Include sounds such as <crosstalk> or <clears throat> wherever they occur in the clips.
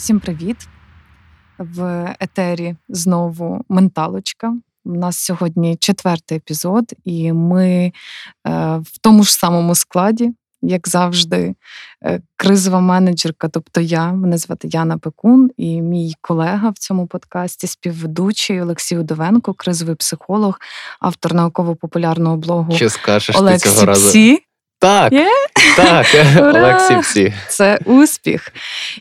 Всім привіт! В етері знову менталочка. У нас сьогодні четвертий епізод, і ми е, в тому ж самому складі, як завжди, е, кризова менеджерка, тобто я, мене звати Яна Пекун, і мій колега в цьому подкасті, співведучий Олексій Удовенко, кризовий психолог, автор науково-популярного блогу Чи скажеш ти Олексі цього разу? Псі. Так, Є? так, <laughs> Олексій всі. Це успіх.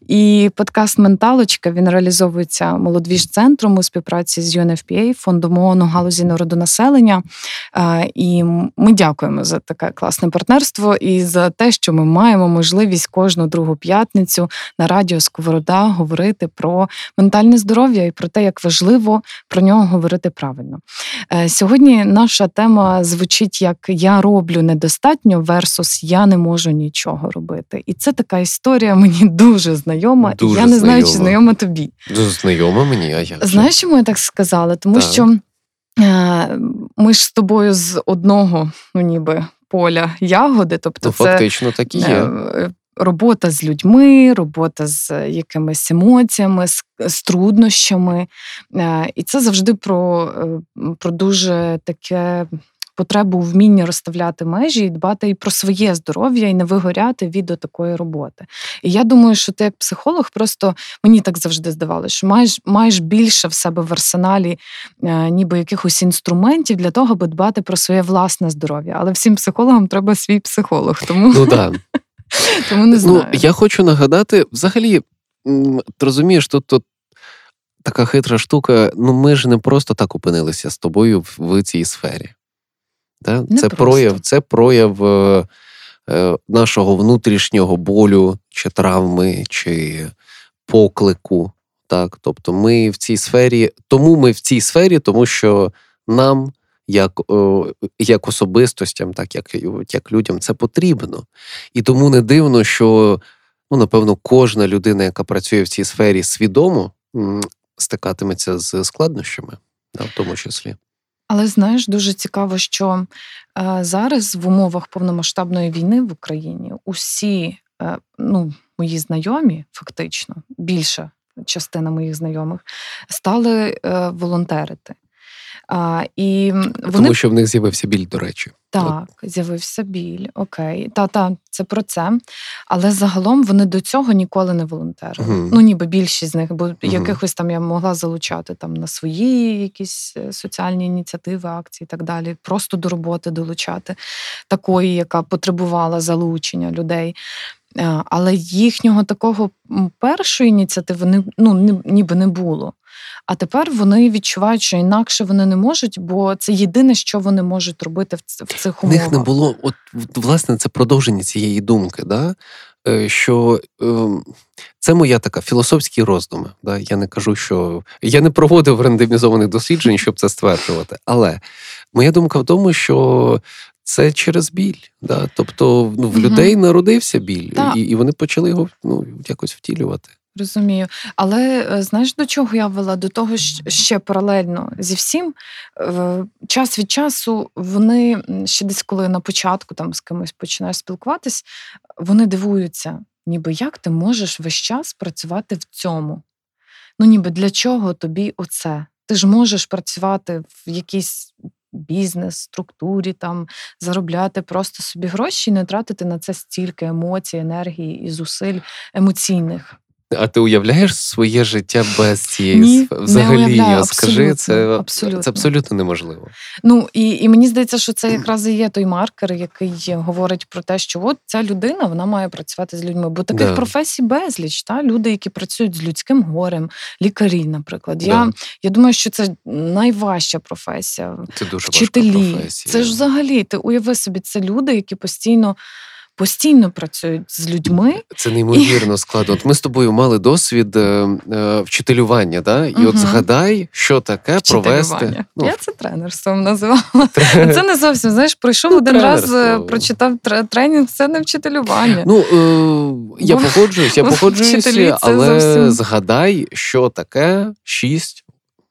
І подкаст Менталочка він реалізовується молодвіж центром у співпраці з UNFPA, фондом ООН у галузі народонаселення. І ми дякуємо за таке класне партнерство і за те, що ми маємо можливість кожну другу п'ятницю на радіо Сковорода говорити про ментальне здоров'я і про те, як важливо про нього говорити правильно. Е, Сьогодні наша тема звучить як Я роблю недостатньо versus я не можу нічого робити. І це така історія мені <laughs> дуже знайома. Дуже і я не знаю, чи знайома. знайома тобі. Дуже знайома мені, а я. Знаєш, чому я так сказала? Тому Так. що е, ми ж з тобою з одного, ну ніби поля ягоди, тобто Ну, це фактично так і є. е, робота з людьми, робота з якимись емоціями, з, з труднощами. Е, І це завжди про, е, про дуже таке. Потребу вміння розставляти межі і дбати і про своє здоров'я, і не вигоряти від такої роботи. І я думаю, що ти як психолог, просто мені так завжди здавалося, що маєш маєш більше в себе в арсеналі, е, ніби якихось інструментів для того, аби дбати про своє власне здоров'я. Але всім психологам треба свій психолог, тому, Ну так. <laughs> тому не знаю. Ну, я хочу нагадати, взагалі, ти розумієш, тут, тут така хитра штука. Ну, ми ж не просто так опинилися з тобою в, в цій сфері. Да? Не Це просто. прояв, це прояв е, е, нашого внутрішнього болю, чи травми, чи поклику. Так? Тобто ми в цій сфері, тому ми в цій сфері, тому що нам. Як, о, як особистостям, так як, як людям, це потрібно. І тому не дивно, що ну, напевно, кожна людина, яка працює в цій сфері свідомо, стикатиметься з складнощами, да, в тому числі. Але знаєш, дуже цікаво, що е, зараз в умовах повномасштабної війни в Україні усі е, ну, мої знайомі, фактично, більша частина моїх знайомих, стали е, волонтерити. А, і вони Тому що в них з'явився біль, до речі. Так, з'явився біль, окей. Та, та, це про це. Але загалом вони до цього ніколи не волонтерили. Мгм. Ну, ніби більшість з них, бо якихось там я могла залучати там на свої якісь е, соціальні ініціативи, акції і так далі, просто до роботи долучати, такої, яка потребувала залучення людей. Е, Але їхнього такого першої ініціативи не, ну, ні- ніби не було. А тепер вони відчувають, що інакше вони не можуть, бо це єдине, що вони можуть робити в, цих В умовах. них не було, от власне, це продовження цієї думки, да? е, що ем, це моя така філософські роздуми. Да? Я не кажу, що я не проводив рандомізованих досліджень, щоб це стверджувати. Але моя думка в тому, що це через біль. Да? Тобто ну, в Мгм. людей народився біль, Так. і, і вони почали його ну, якось втілювати. Розумію. Але е, знаєш, до чого я вела? До того ще паралельно зі всім. Час від часу вони ще десь, коли на початку там з кимось починаєш спілкуватись, вони дивуються, ніби як ти можеш весь час працювати в цьому? Ну, ніби для чого тобі оце? Ти ж можеш працювати в якійсь бізнес, структурі, там заробляти просто собі гроші і не тратити на це стільки емоцій, енергії і зусиль емоційних. А ти уявляєш своє життя без цієї Ні, сфери? не уявляю, скажи, це абсолютно, це абсолютно неможливо. Ну і, і мені здається, що це якраз і є той маркер, який говорить про те, що от ця людина вона має працювати з людьми. Бо таких Да. професій безліч, та люди, які працюють з людським горем, лікарі, наприклад. Я, я думаю, що це найважча професія. Це дуже Вчителі. важка професія. Це ж взагалі, ти уяви собі, це люди, які постійно постійно працюють з людьми. Це неймовірно складно. От ми з тобою мали досвід е, е, вчителювання, да? і от згадай, що таке провести. Ну, Я це тренерством називала. тре- Це не зовсім знаєш, пройшов Ну, один раз, е, прочитав тренінг, це не вчителювання. Ну, е, я Бо- погоджуюсь, я <laughs> погоджуюся, але зовсім- згадай, що таке 6,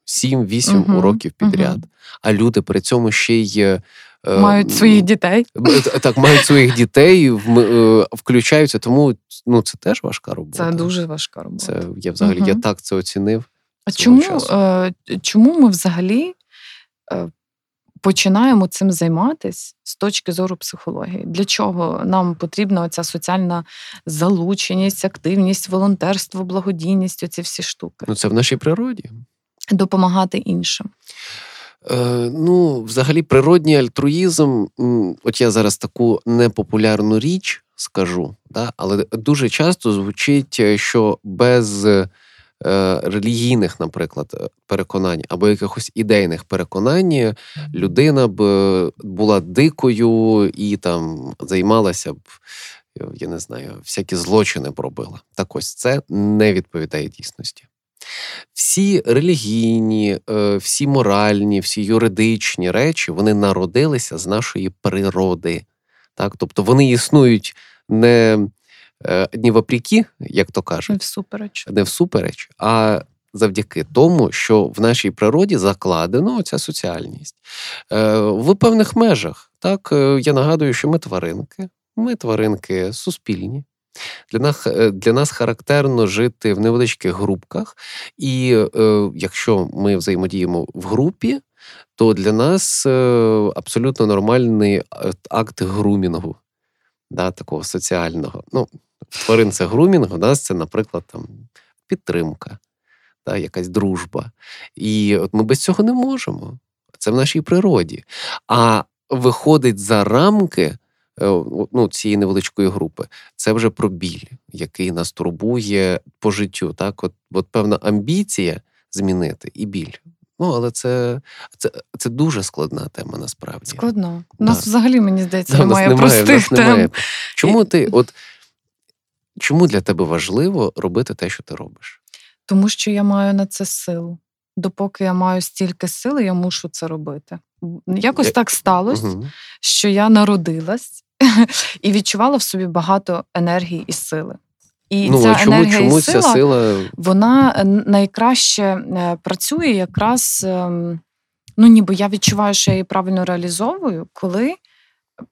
7, 8 Мгм, уроків підряд. мгм. А люди при цьому ще й е, Мають своїх дітей. Так, мають своїх дітей, е, включаються, тому ну, це теж важка робота. Це дуже важка робота. Це я взагалі я так це оцінив. А чому, часу. е, чому ми взагалі е, починаємо цим займатися з точки зору психології? Для чого нам потрібна оця соціальна залученість, активність, волонтерство, благодійність, оці всі штуки, Ну, це в нашій природі. допомагати іншим? Е, ну, взагалі, природній альтруїзм. От я зараз таку непопулярну річ скажу, да? але дуже часто звучить, е, що без е, релігійних, наприклад, переконань або якихось ідейних переконань е, людина б була дикою і там займалася б. Я не знаю, всякі злочини б робила. Так ось це не відповідає дійсності. Всі релігійні, е, всі моральні, всі юридичні речі вони народилися з нашої природи. Так? Тобто вони існують не е, ні вопріки, як то Не кажуть, всупереч. не всупереч, а завдяки тому, що в нашій природі закладено ця соціальність. Е, В певних межах. Так, я нагадую, що ми тваринки, ми тваринки суспільні. Для нас, е, для нас характерно жити в невеличких групках, і е, якщо ми взаємодіємо в групі, то для нас е, абсолютно нормальний е, акт грумінгу, да, такого соціального. Ну, тварин це грумінг, у нас це, наприклад, там, підтримка, да, якась дружба. І от ми без цього не можемо. Це в нашій природі. А виходить за рамки ну, цієї невеличкої групи. Це вже про біль, який нас турбує по життю. Так, от, от певна амбіція змінити і біль. Ну, але це, це, це дуже складна тема насправді. Складно. У нас Да. взагалі, мені здається, Да, нас немає немає, простих нас немає. тем. Чому ти, от чому для тебе важливо робити те, що ти робиш? Тому що я маю на це силу. Допоки я маю стільки сили, я мушу це робити. Якось Я- так сталося, Мгм. що я народилась <laughs> і відчувала в собі багато енергії і сили. І ну, ця чому, енергія чому і ця сила, сила вона е, найкраще е, працює якраз. ем, Ну, ніби я відчуваю, що я її правильно реалізовую, коли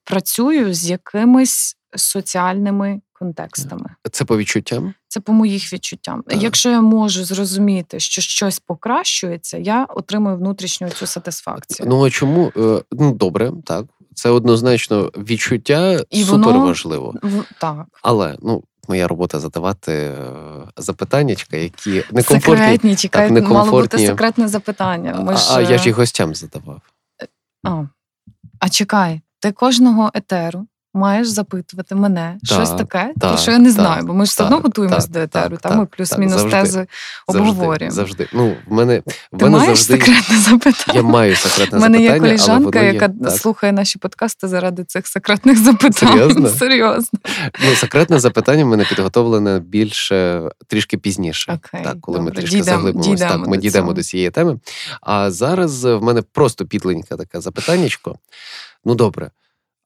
працюю з якимись соціальними контекстами. це по відчуттям? Це по моїх відчуттям. Так. Якщо я можу зрозуміти, що щось покращується, я отримую внутрішню цю сатисфакцію. Ну а чому? Е, Ну добре, так. Це однозначно відчуття І супер воно- важливо. Так, Але ну, моя робота задавати е, запитаннячка, які некомфортні. секретні, некомфортні. мало бути секретне запитання. Ми А, ж, а я ж е, і гостям задавав. а, а чекай, ти кожного етеру маєш запитувати мене щось таке, так, то що я не знаю, бо ми ж все одно готуємось до етеру, там ми плюс-мінус тези обговорюємо. Завжди, завжди. Ну, в мене, в Ти мене маєш завжди секретне запитання? я маю секретне запитання. У мене є коліжанка, воно яка так. слухає наші подкасти заради цих секретних запитань. Серйозно? <laughs> Серйозно. Ну, секретне запитання в мене підготовлене більше трішки пізніше. Окей, так, коли ми трішки Дійдемо- заглибимося, дійдемо так, ми до дійдемо до цієї теми. А зараз в мене просто підленьке таке запитаннячко. Ну, добре,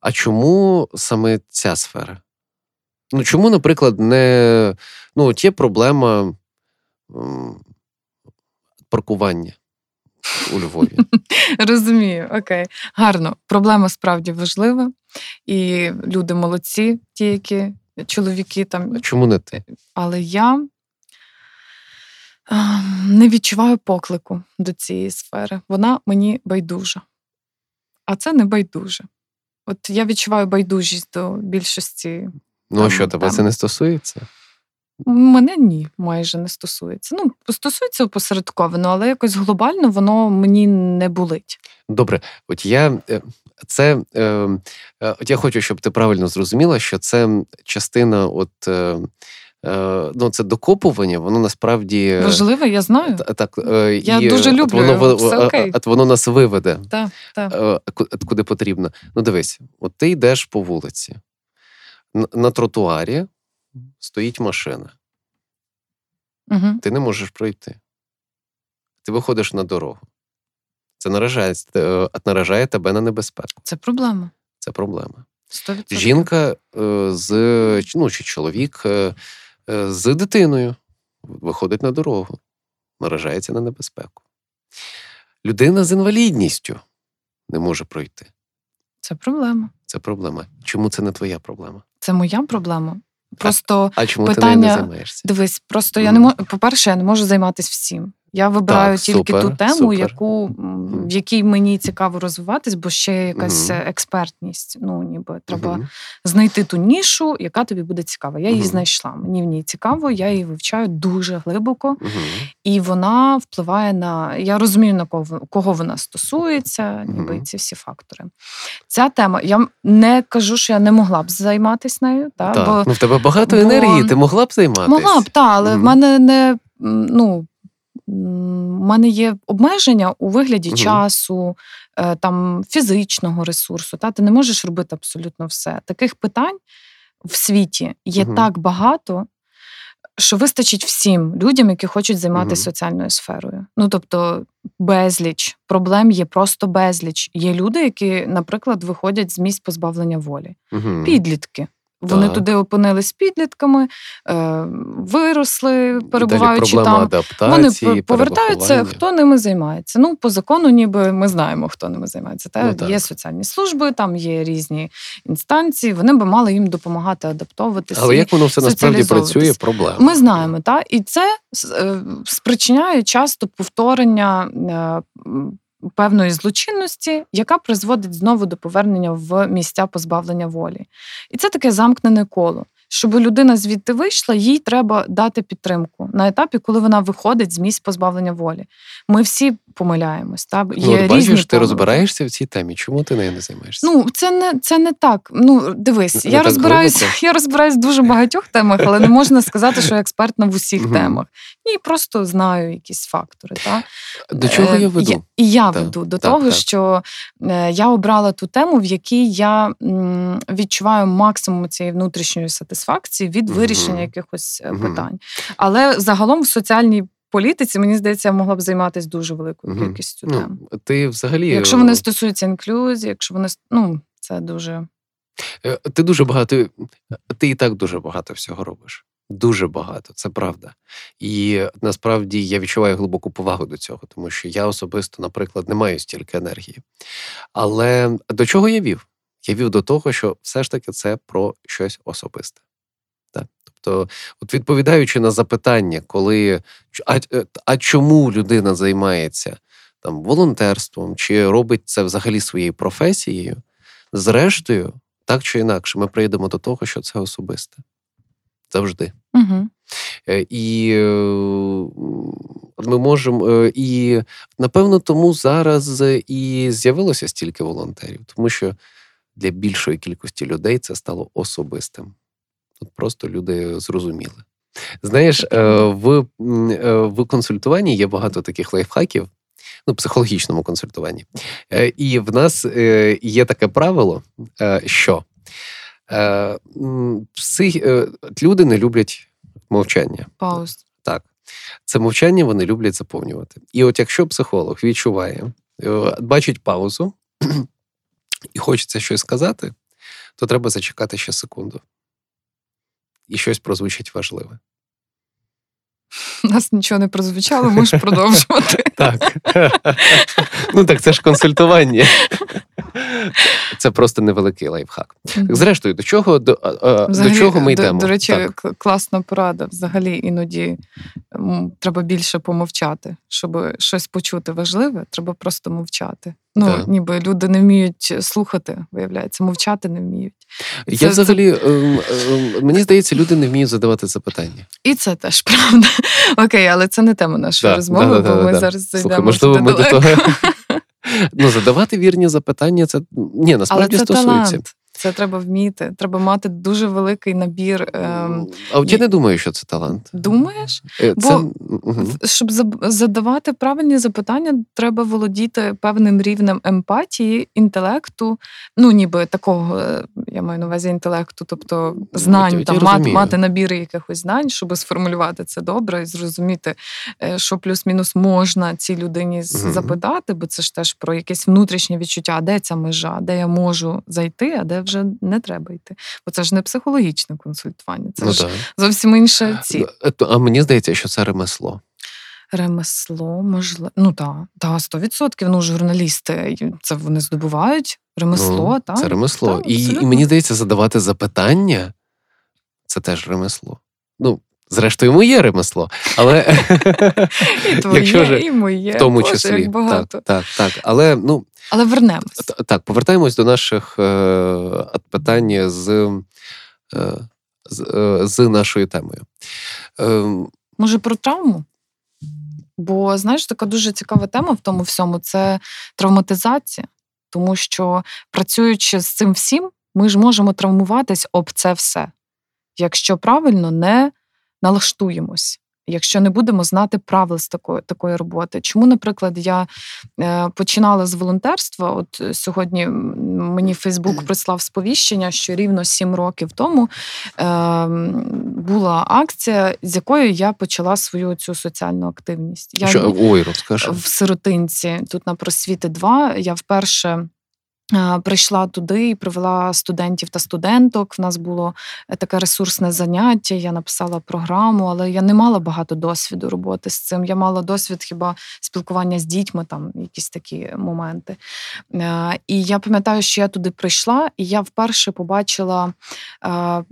а чому саме ця сфера? Ну, чому, наприклад, не ну, от є проблема паркування у Львові. <laughs> Розумію, окей. Гарно. Проблема справді важлива. І люди молодці, ті, які чоловіки там. А Чому не ти? Але я не відчуваю поклику до цієї сфери. Вона мені байдужа. А це не байдуже. От я відчуваю байдужість до більшості. Ну, а Там- що тебе там. це не стосується? Мене ні, майже не стосується. Ну, стосується опосередковано, але якось глобально воно мені не болить. Добре, от я е, це е, е, от я хочу, щоб ти правильно зрозуміла, що це частина, от е, ну, це докопування, воно насправді Важливо, я знаю. Так. е, Я і, дуже от люблю воно, все е, окей. От воно нас виведе, Так, так. е, куди потрібно. Ну, дивись, от ти йдеш по вулиці. На тротуарі стоїть машина. Угу. Ти не можеш пройти. Ти виходиш на дорогу. Це наражає, е, наражає тебе на небезпеку. Це проблема. Це проблема. 100%. Жінка е, з ну, чи чоловік е, е, з дитиною виходить на дорогу, наражається на небезпеку. Людина з інвалідністю не може пройти. Це проблема. Це проблема. Чому це не твоя проблема? Це моя проблема. Просто А чому ти Питання- нею не займаєшся? дивись, просто я не можу. По-перше, я не можу займатися всім. Я вибираю Так, тільки супер, ту тему, супер. яку в якій мені цікаво розвиватись, бо ще якась е, експертність. Ну ніби треба Мгм. знайти ту нішу, яка тобі буде цікава. Я її Мгм. знайшла. Мені в ній цікаво, я її вивчаю дуже глибоко, і вона впливає на. Я розумію, на кого, кого вона стосується, ніби ці всі фактори. Ця тема. Я не кажу, що я не могла б займатися нею, та, Так. бо Ну, в тебе багато бо- енергії, ти могла б займатися. могла б, та, але в мене не. ну, в мене є обмеження у вигляді Мгм. часу, е, там фізичного ресурсу. Та ти не можеш робити абсолютно все. Таких питань в світі є Мгм. так багато, що вистачить всім людям, які хочуть займатися Мгм. соціальною сферою. Ну тобто, безліч проблем є просто безліч. Є люди, які, наприклад, виходять з місць позбавлення волі підлітки. Вони Так. туди опинились підлітками, е, виросли, перебуваючи далі там. Вони повертаються, хто ними займається. Ну, по закону, ніби ми знаємо, хто ними займається. Та Ну, так. є соціальні служби, там є різні інстанції. Вони би мали їм допомагати адаптовуватися. Але як воно все насправді працює, проблема. Ми знаємо, та і це е, спричиняє часто повторення е, певної злочинності, яка призводить знову до повернення в місця позбавлення волі. І це таке замкнене коло. Щоб людина звідти вийшла, їй треба дати підтримку на етапі, коли вона виходить з місць позбавлення волі. Ми всі помиляємось. Та? Є Ну, от різні бачиш, ти розбираєшся в цій темі. Чому ти нею не займаєшся? Ну, це не це не так. Ну, дивись, Не я розбираюсь, <laughs> я розбираюсь в дуже багатьох темах, але не можна сказати, що я експертна в усіх темах. Ні, просто знаю якісь фактори. Та? До чого Е, я веду? І я Так, веду до так, того, так. що е, я обрала ту тему, в якій я відчуваю максимум цієї внутрішньої сатисфакції від Мгм. вирішення якихось е, питань. Але загалом в соціальній політиці, мені здається, я могла б займатися дуже великою кількістю тем. Ну, ти взагалі. Якщо вони стосуються інклюзії, якщо вони ну, це дуже. Е, Ти дуже багато, ти і так дуже багато всього робиш. Дуже багато, це правда. І насправді я відчуваю глибоку повагу до цього, тому що я особисто, наприклад, не маю стільки енергії. Але до чого я вів? Я вів до того, що все ж таки це про щось особисте. Тобто, от відповідаючи на запитання, коли а, е, а чому людина займається там волонтерством, чи робить це взагалі своєю професією, зрештою, так чи інакше, ми прийдемо до того, що це особисте. Завжди. Угу. І е, ми можемо, і напевно, тому зараз і з'явилося стільки волонтерів, тому що для більшої кількості людей це стало особистим. Тут просто люди зрозуміли. Знаєш, е, в, е, в консультуванні є багато таких лайфхаків, ну, психологічному консультуванні. Е, І в нас є таке правило, що псих, люди не люблять мовчання. Пауз. Так, це мовчання вони люблять заповнювати. І от якщо психолог відчуває, бачить паузу <clears throat> і хочеться щось сказати, то треба зачекати ще секунду. І щось прозвучить важливе. У нас нічого не прозвучало, можеш продовжувати. <laughs> Так. ну так, це ж консультування. Це просто невеликий лайфхак. Так, зрештою, до чого, до, а, до чого ми до, йдемо? До речі, Так. класна порада. Взагалі іноді треба більше помовчати, щоб щось почути важливе, треба просто мовчати. Ну, да. ніби люди не вміють слухати, виявляється, мовчати не вміють. І Я це- взагалі, ем, ем, мені здається, люди не вміють задавати запитання. І це теж <laughs> правда. Окей, але це не тема нашої Да, розмови, да, да, бо да, ми да. зараз Слухай, зайдемо можливо, ми до того. <laughs> Ну, задавати вірні запитання, це ні, Але насправді це стосується. талант. Це треба вміти. Треба мати дуже великий набір. ем, А я не думаю, що це талант. Думаєш? Е, Бо- Це, мгм. Щоб задавати правильні запитання, треба володіти певним рівнем емпатії, інтелекту. Ну, ніби такого, е, я маю на увазі інтелекту, тобто знань, я- я там, мати, мати набіри якихось знань, щоб сформулювати це добре і зрозуміти, е, що плюс-мінус можна цій людині Мгм. запитати, бо це ж теж про якесь внутрішнє відчуття, а де ця межа, де я можу зайти, а де вже не треба йти. Бо це ж не психологічне консультування, це Ну, ж так. зовсім інша ці. Е, А мені здається, що це ремесло. Ремесло, можливо. Ну так, та, 100%. Ну, журналісти це вони здобувають. Ремесло, Ну, так. Це ремесло. Та, і, і мені здається, задавати запитання це теж ремесло. Ну, зрештою, моє ремесло. Але <laughs> І твоє, якщо і моє, в тому Боже, числі. як багато. Так, так, так. Але ну, Але вернемось. так, повертаємось до наших е, питань з, е, з, е, з нашою темою. Е, Може, про травму? Бо, знаєш, така дуже цікава тема в тому всьому це травматизація. Тому що працюючи з цим всім, ми ж можемо травмуватись об це все, якщо правильно не налаштуємось. Якщо не будемо знати правил з такої такої роботи, чому, наприклад, я е, починала з волонтерства? От е, сьогодні мені Фейсбук прислав сповіщення, що рівно сім років тому е, була акція, з якою я почала свою цю соціальну активність. Я що, ой, розкажи. в сиротинці, тут на просвіти 2, я вперше. Прийшла туди і привела студентів та студенток. В нас було е, таке ресурсне заняття. Я написала програму, але я не мала багато досвіду роботи з цим. Я мала досвід хіба спілкування з дітьми, там якісь такі моменти. Е, І я пам'ятаю, що я туди прийшла, і я вперше побачила е,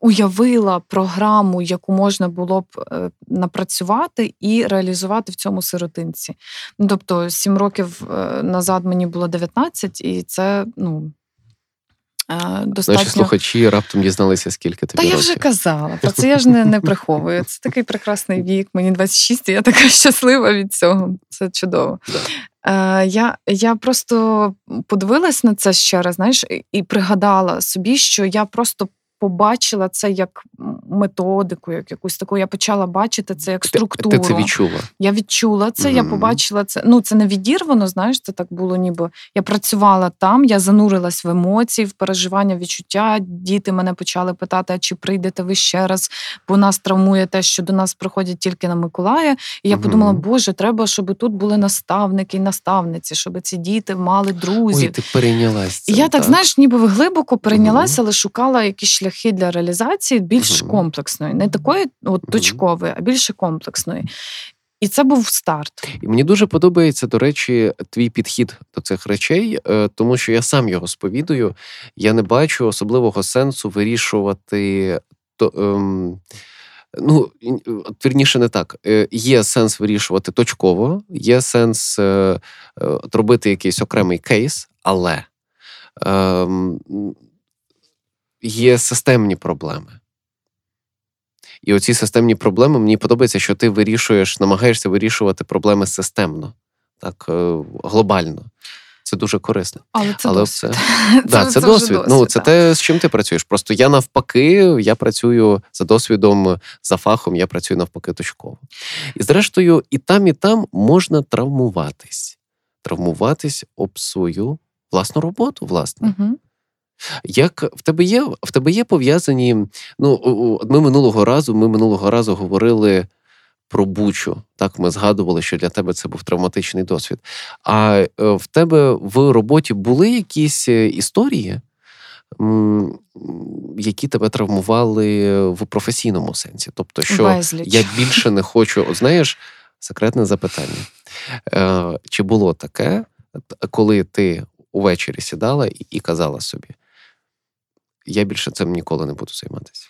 уявила програму, яку можна було б е, напрацювати і реалізувати в цьому сиротинці. Ну, Тобто, сім років е, назад мені було 19, і це ну. е, Достатньо... Наші слухачі раптом дізналися, скільки тобі Та я вже казала. Про це я ж не, не приховую. Це такий прекрасний вік. Мені 26, і я така щаслива від цього. Це чудово. Е, я, я просто подивилась на це ще раз, знаєш, і пригадала собі, що я просто побачила це як методику, як якусь таку. Я почала бачити це як структуру. Ти це відчула. Я відчула це, я побачила це. Ну, це не відірвано, знаєш, це так було, ніби я працювала там, я занурилась в емоції, в переживання, відчуття. Діти мене почали питати, а чи прийдете ви ще раз, бо нас травмує те, що до нас приходять тільки на Миколая. І я Мгм. подумала, боже, треба, щоб тут були наставники і наставниці, щоб ці діти мали друзів. Ой, ти перейнялась. Цим, я так, знаєш, ніби глибоко перейнялася, але шукала якісь шляхи для реалізації більш комплексної, не такої от точкової, а більше комплексної. І це був старт. І мені дуже подобається, до речі, твій підхід до цих речей, е, тому що я сам його сповідую. Я не бачу особливого сенсу вирішувати. То, ем, ну, вірніше, не так. Е, Є сенс вирішувати точково, є сенс е, робити якийсь окремий кейс, але ем, є системні проблеми. І оці системні проблеми мені подобається, що ти вирішуєш, намагаєшся вирішувати проблеми системно, так е, глобально. Це дуже корисно. Але це Але досвід. це, <laughs> да, це, вже досвід. Ну, це так. те, з чим ти працюєш. Просто я навпаки, я працюю за досвідом, за фахом, я працюю навпаки точково. І зрештою, і там, і там можна травмуватись. Травмуватись об свою власну роботу, власне. Мгм. Як в тебе є в тебе є пов'язані? Ну о- о, ми минулого разу, ми минулого разу говорили про Бучу. Так ми згадували, що для тебе це був травматичний досвід. А е, в тебе в роботі були якісь е, історії, які тебе травмували в професійному сенсі? Тобто, що Безліч. я більше не хочу, от знаєш, секретне запитання. Е, чи було таке, коли ти увечері сідала і казала собі: я більше цим ніколи не буду займатися?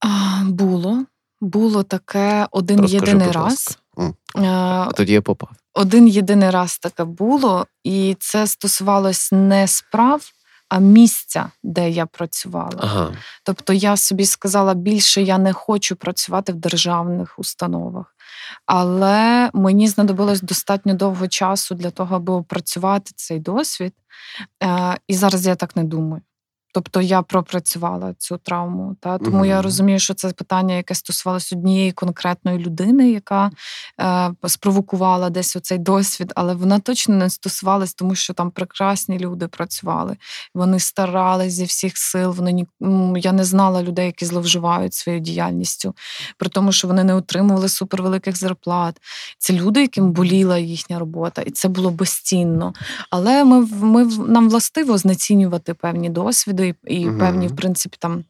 А, було. Було таке один Розкажи, єдиний раз. Е, А тоді я попав. Один єдиний раз таке було, і це стосувалось не справ, а місця, де я працювала. Ага. Тобто я собі сказала, більше я не хочу працювати в державних установах. Але мені знадобилось достатньо довго часу для того, аби опрацювати цей досвід. Е, І зараз я так не думаю. Тобто я пропрацювала цю травму. Та тому Мгм. я розумію, що це питання, яке стосувалося однієї конкретної людини, яка е, спровокувала десь оцей досвід, але вона точно не стосувалась, тому що там прекрасні люди працювали. Вони старались зі всіх сил. Вони ні я не знала людей, які зловживають своєю діяльністю, при тому, що вони не отримували супервеликих зарплат. Це люди, яким боліла їхня робота, і це було безцінно. Але ми, ми нам властиво знецінювати певні досвіди і, і угу. певні, в принципі, там.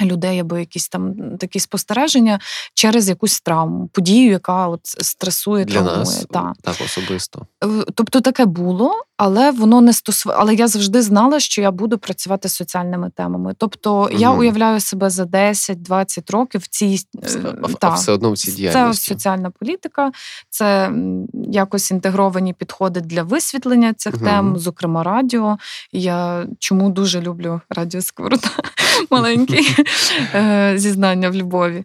Людей або якісь там такі спостереження через якусь травму, подію, яка от стресує Для травмує. нас Та. так особисто. Е, Тобто таке було, але воно не стосувало. Але я завжди знала, що я буду працювати з соціальними темами. Тобто я уявляю себе за 10-20 років в цій е, а- та, а все одно в цій це соціальна політика, це якось інтегровані підходи для висвітлення цих Мгм. тем, зокрема радіо. Я чому дуже люблю радіо Сковорода, <laughs> маленьке <laughs> е, зізнання в любові.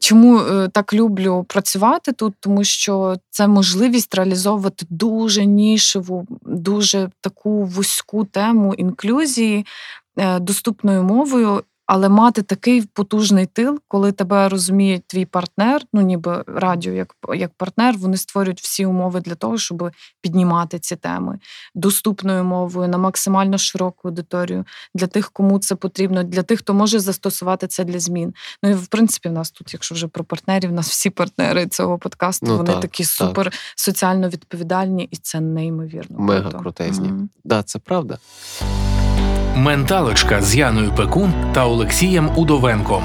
Чому е, так люблю працювати тут? Тому що це можливість реалізовувати дуже нішеву, дуже таку вузьку тему інклюзії е, доступною мовою. Але мати такий потужний тил, коли тебе розуміє твій партнер, ну ніби радіо як, як партнер, вони створюють всі умови для того, щоб піднімати ці теми доступною мовою на максимально широку аудиторію для тих, кому це потрібно, для тих, хто може застосувати це для змін. Ну і в принципі, в нас тут, якщо вже про партнерів, в нас всі партнери цього подкасту, Ну, вони так, такі так. супер соціально відповідальні, і це неймовірно. Мега круто. крутезні. Мгм. Да, це правда. Менталочка з Яною Пекун та Олексієм Удовенком.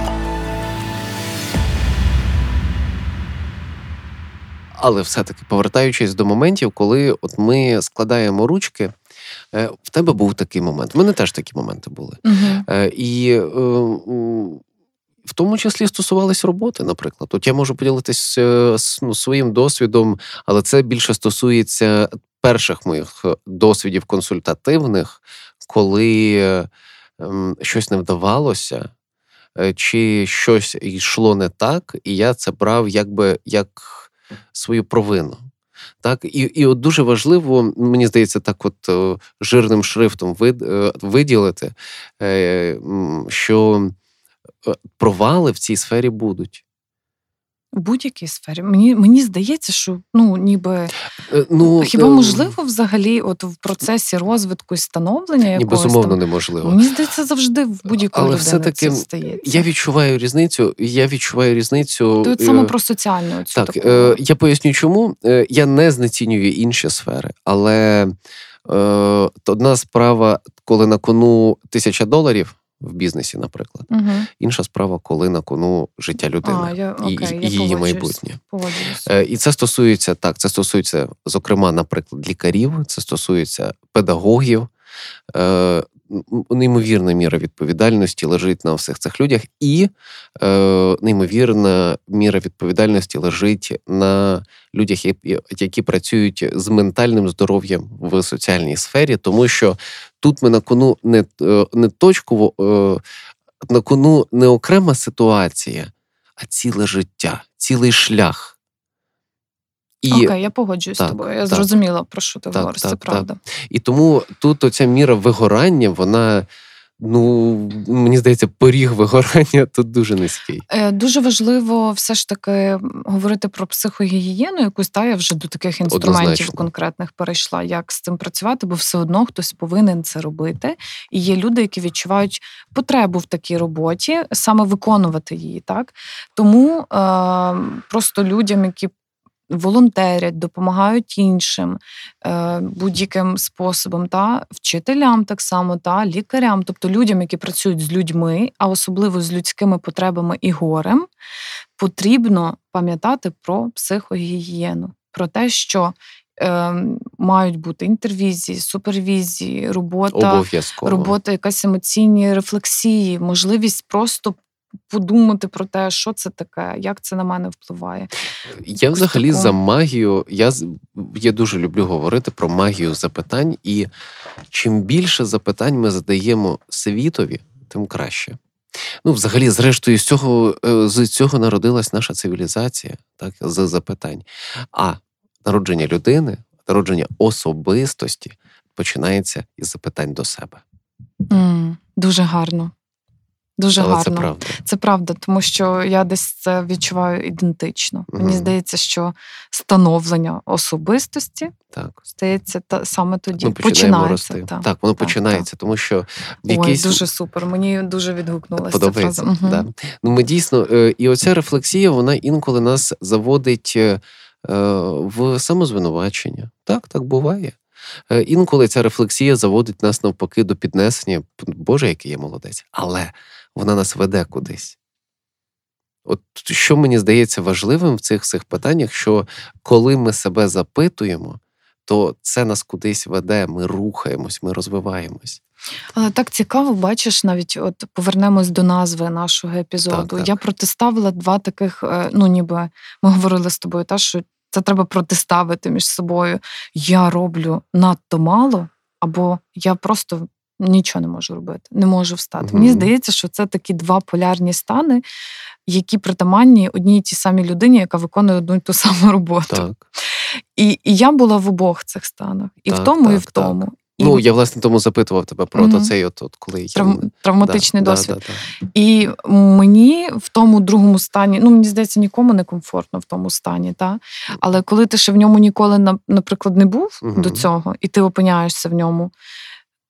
Але все-таки повертаючись до моментів, коли от ми складаємо ручки, е, в тебе був такий момент. В мене теж такі моменти були. Е, І е, в тому числі стосувались роботи, наприклад. От я можу поділитися ну, своїм досвідом, але це більше стосується перших моїх досвідів консультативних, коли е, щось не вдавалося, е, чи щось йшло не так, і я це брав якби як свою провину. Так, і, і от дуже важливо, мені здається, так, от е, жирним шрифтом вид, виділити, що провали в цій сфері будуть. У будь-якій сфері. Мені, мені здається, що ну ніби Е, Ну, хіба е, можливо взагалі, от в процесі розвитку і становлення Ні, якогось безумовно, там, неможливо. мені здається, завжди в будь-якої Але це стається. Я відчуваю різницю. Я відчуваю різницю. Ти от е, саме про соціальну цю Так, таку. я поясню, чому. Я не знецінюю інші сфери, але одна справа, коли на кону тисяча доларів в бізнесі, наприклад, Угу. інша справа, коли на кону життя людини А, я, і, окей, і я її майбутнє. Погоджуюсь. Е, І це стосується так, це стосується, зокрема, наприклад, лікарів, це стосується педагогів. Неймовірна міра відповідальності лежить на всіх цих людях, і е, неймовірна міра відповідальності лежить на людях, які- які працюють з ментальним здоров'ям в соціальній сфері, тому що тут ми на кону не, е, не точково, е, на кону не окрема ситуація, а ціле життя, цілий шлях. І, Окей, я погоджуюсь так, з тобою. Я так. зрозуміла, про що ти Так, говориш, це правда. і тому тут оця міра вигорання, вона, ну, мені здається, поріг вигорання тут дуже низький. Е, Дуже важливо все ж таки говорити про психогігієну, якусь та я вже до таких інструментів Однозначно. конкретних перейшла, як з цим працювати, бо все одно хтось повинен це робити. І є люди, які відчувають потребу в такій роботі, саме виконувати її. Так тому е, просто людям, які волонтерять, допомагають іншим е, будь-яким способом, та вчителям так само, та лікарям, тобто людям, які працюють з людьми, а особливо з людськими потребами і горем, потрібно пам'ятати про психогігієну, про те, що е, мають бути інтервізії, супервізії, робота, робота, якась емоційні рефлексії, можливість просто. Подумати про те, що це таке, як це на мене впливає. Я взагалі такого. за магію. Я, я дуже люблю говорити про магію запитань, і чим більше запитань ми задаємо світові, тим краще. Ну, взагалі, зрештою, з цього, е, з цього народилась наша цивілізація, так, з запитань. А народження людини, народження особистості починається із запитань до себе. М, Дуже гарно. Дуже Але гарно. це правда. Це правда, тому що я десь це відчуваю ідентично. Мені здається, що становлення особистості Так. стається та саме тоді. Ми починаємо починається. рости. та. Так, воно так, починається, тому що Ой, якийсь дуже супер. Мені дуже відгукнулася ця подобається. фраза. Мгм. Да. Ну, ми дійсно, е, і оця рефлексія, вона інколи нас заводить е, е, в самозвинувачення. Так, так буває. Інколи ця рефлексія заводить нас навпаки до піднесення. Боже, який я молодець. Але вона нас веде кудись. От що мені здається важливим в цих всіх питаннях, що коли ми себе запитуємо, то це нас кудись веде, ми рухаємось, ми розвиваємось. Але так цікаво, бачиш, навіть от повернемось до назви нашого епізоду. Так, так. Я протиставила два таких, е, ну ніби ми говорили з тобою, та що це треба протиставити між собою. Я роблю надто мало, або я просто нічого не можу робити, не можу встати. Мгм. Мені здається, що це такі два полярні стани, які притаманні одній і тій самій людині, яка виконує одну і ту саму роботу. Так. І, і я була в обох цих станах, і в Так, тому, і так, в так. тому. І Ну, я власне тому запитував тебе про то цей, от, от коли я травматичний Да, досвід. Да, да, да. І мені в тому другому стані, ну мені здається, нікому не комфортно в тому стані, та? але коли ти ще в ньому ніколи, наприклад, не був Мгм. до цього, і ти опиняєшся в ньому,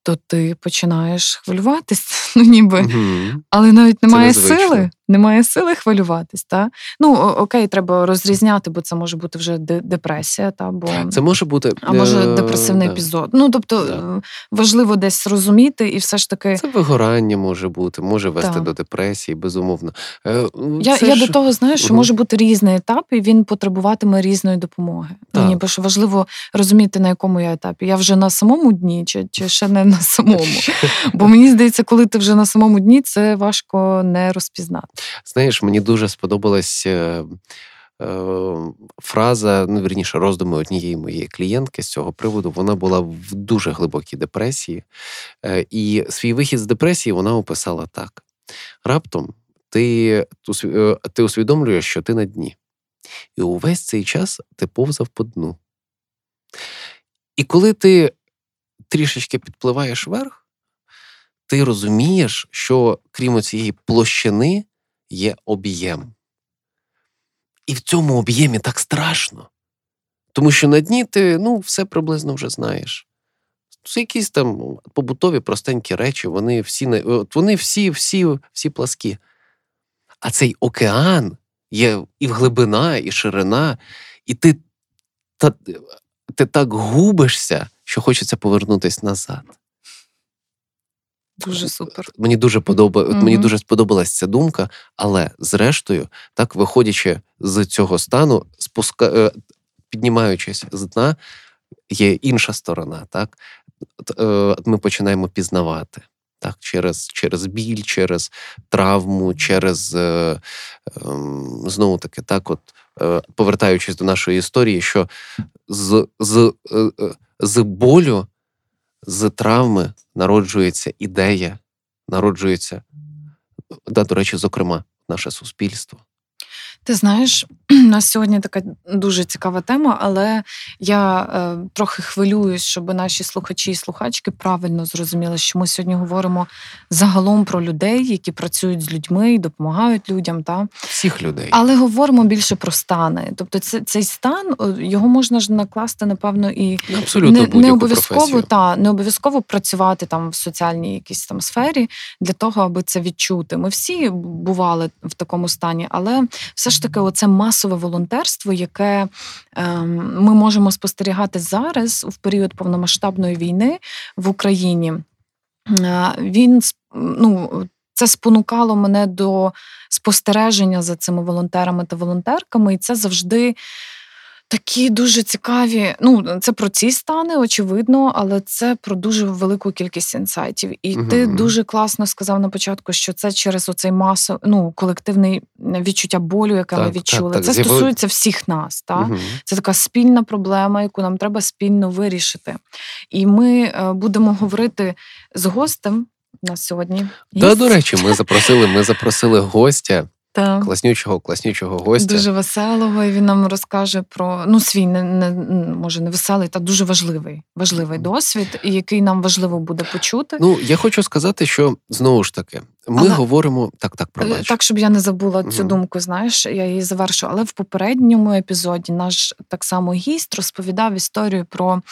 то ти починаєш хвилюватись, <laughs> ну ніби. угу. Але навіть немає сили, немає сили хвилюватись. Та? Ну, окей, треба розрізняти, бо це може бути вже депресія, та, бо... Це може бути. а може е, депресивний да. епізод. Ну, тобто, Да. е, важливо десь розуміти і все ж таки. Це вигорання може бути, може вести Так. до депресії, безумовно. Е, Я, це я ж- до того знаю, що може бути різний етап, і він потребуватиме різної допомоги. Так. Ну, ніби що важливо розуміти, на якому я етапі. Я вже на самому дні, чи, чи ще не на самому. <laughs> Бо мені здається, коли ти вже на самому дні, це важко не розпізнати. Знаєш, мені дуже сподобалась е, е, фраза, ну вірніше, роздуми однієї моєї клієнтки з цього приводу. Вона була в дуже глибокій депресії, е, і свій вихід з депресії вона описала так: раптом ти, е, ти усвідомлюєш, що ти на дні. І увесь цей час ти повзав по дну. І коли ти трішечки підпливаєш вверх, ти розумієш, що крім цієї площини є об'єм. І в цьому об'ємі так страшно. Тому що на дні ти ну, все приблизно вже знаєш. Це якісь там побутові простенькі речі, вони всі, вони всі, всі, всі пласкі. А цей океан є і глибина, і ширина, і ти, та, ти так губишся, що хочеться повернутися назад. Дуже супер. Мені дуже подоба... от мені дуже сподобалась ця думка, але зрештою, так виходячи з цього стану, спуска... е, піднімаючись з дна, є інша сторона. Так? Е, Ми починаємо пізнавати. Так, через, через біль, через травму, через е, ем, знову таки, так, от е, повертаючись до нашої історії, що з, з, е, е, з болю, з травми народжується ідея, народжується, да, до речі, зокрема, наше суспільство. Ти знаєш, <clears throat> у нас сьогодні така дуже цікава тема, але я е, трохи хвилююсь, щоб наші слухачі і слухачки правильно зрозуміли, що ми сьогодні говоримо загалом про людей, які працюють з людьми і допомагають людям. Та? Всіх людей. Але говоримо більше про стани. Тобто, це, цей стан його можна ж накласти, напевно, і Абсолютно не, не обов'язково професію. та не обов'язково працювати там в соціальній якійсь там сфері для того, аби це відчути. Ми всі бували в такому стані, але все ж таки, оце масове волонтерство, яке ем, ми можемо спостерігати зараз в період повномасштабної війни в Україні. Е, Він ну. Це спонукало мене до спостереження за цими волонтерами та волонтерками, і це завжди Такі дуже цікаві. Ну, це про ці стани, очевидно, але це про дуже велику кількість інсайтів. І ти дуже класно сказав на початку, що це через оцей масо, ну, колективний відчуття болю, яке ми Так, так, відчули. так. Це З'яви- стосується всіх нас. Та? Мгм. Це така спільна проблема, яку нам треба спільно вирішити. І ми е, будемо говорити з гостем у нас сьогодні. Да, до речі, ми запросили, ми запросили гостя, Так. класнючого, класнючого гостя. Дуже веселого, і він нам розкаже про ну свій не, не може не веселий, та дуже важливий, важливий досвід, і який нам важливо буде почути. Ну, я хочу сказати, що знову ж таки, ми Але- говоримо так, так, про пробач. Так, щоб я не забула цю Мгм. думку, знаєш, я її завершу. Але в попередньому епізоді наш так само гість розповідав історію про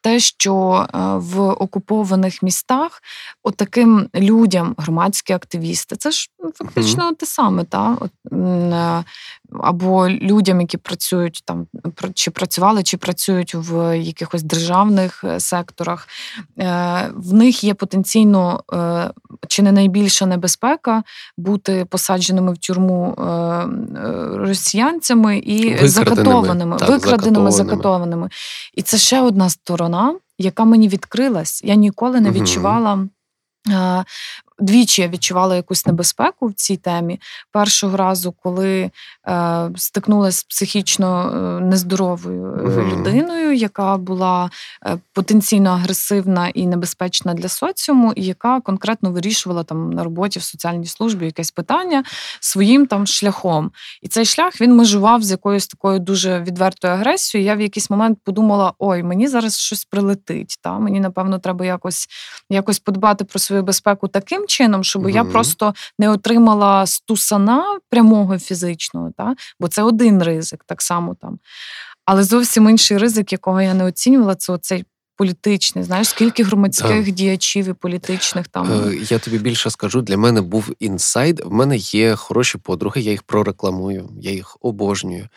те, що е, в окупованих містах отаким людям, громадські активісти, це ж ну, фактично те саме, та? От, е, або людям, які працюють там, чи працювали, чи працюють в якихось державних е, секторах, е, в них є потенційно е, чи не найбільша небезпека бути посадженими в тюрму росіянцями і Викраденими, закатованими, так, викраденими, закатованими. закатованими. І це ще одна сторона, яка мені відкрилась. Я ніколи не відчувала. Двічі я відчувала якусь небезпеку в цій темі. Першого разу, коли е, стикнулася з психічно е, нездоровою Мгм. людиною, яка була е, потенційно агресивна і небезпечна для соціуму, і яка конкретно вирішувала там на роботі в соціальній службі якесь питання своїм там шляхом. І цей шлях він межував з якоюсь такою дуже відвертою агресією. Я в якийсь момент подумала: ой, мені зараз щось прилетить. Та мені напевно треба якось, якось подбати про свою безпеку таким чином, щоб я просто не отримала стусана прямого фізичного, та бо це один ризик, так само там. Але зовсім інший ризик, якого я не оцінювала, це оцей політичний. Знаєш, скільки громадських діячів і політичних там. Е, Я тобі більше скажу, для мене був інсайд. В мене є хороші подруги, я їх прорекламую, я їх обожнюю.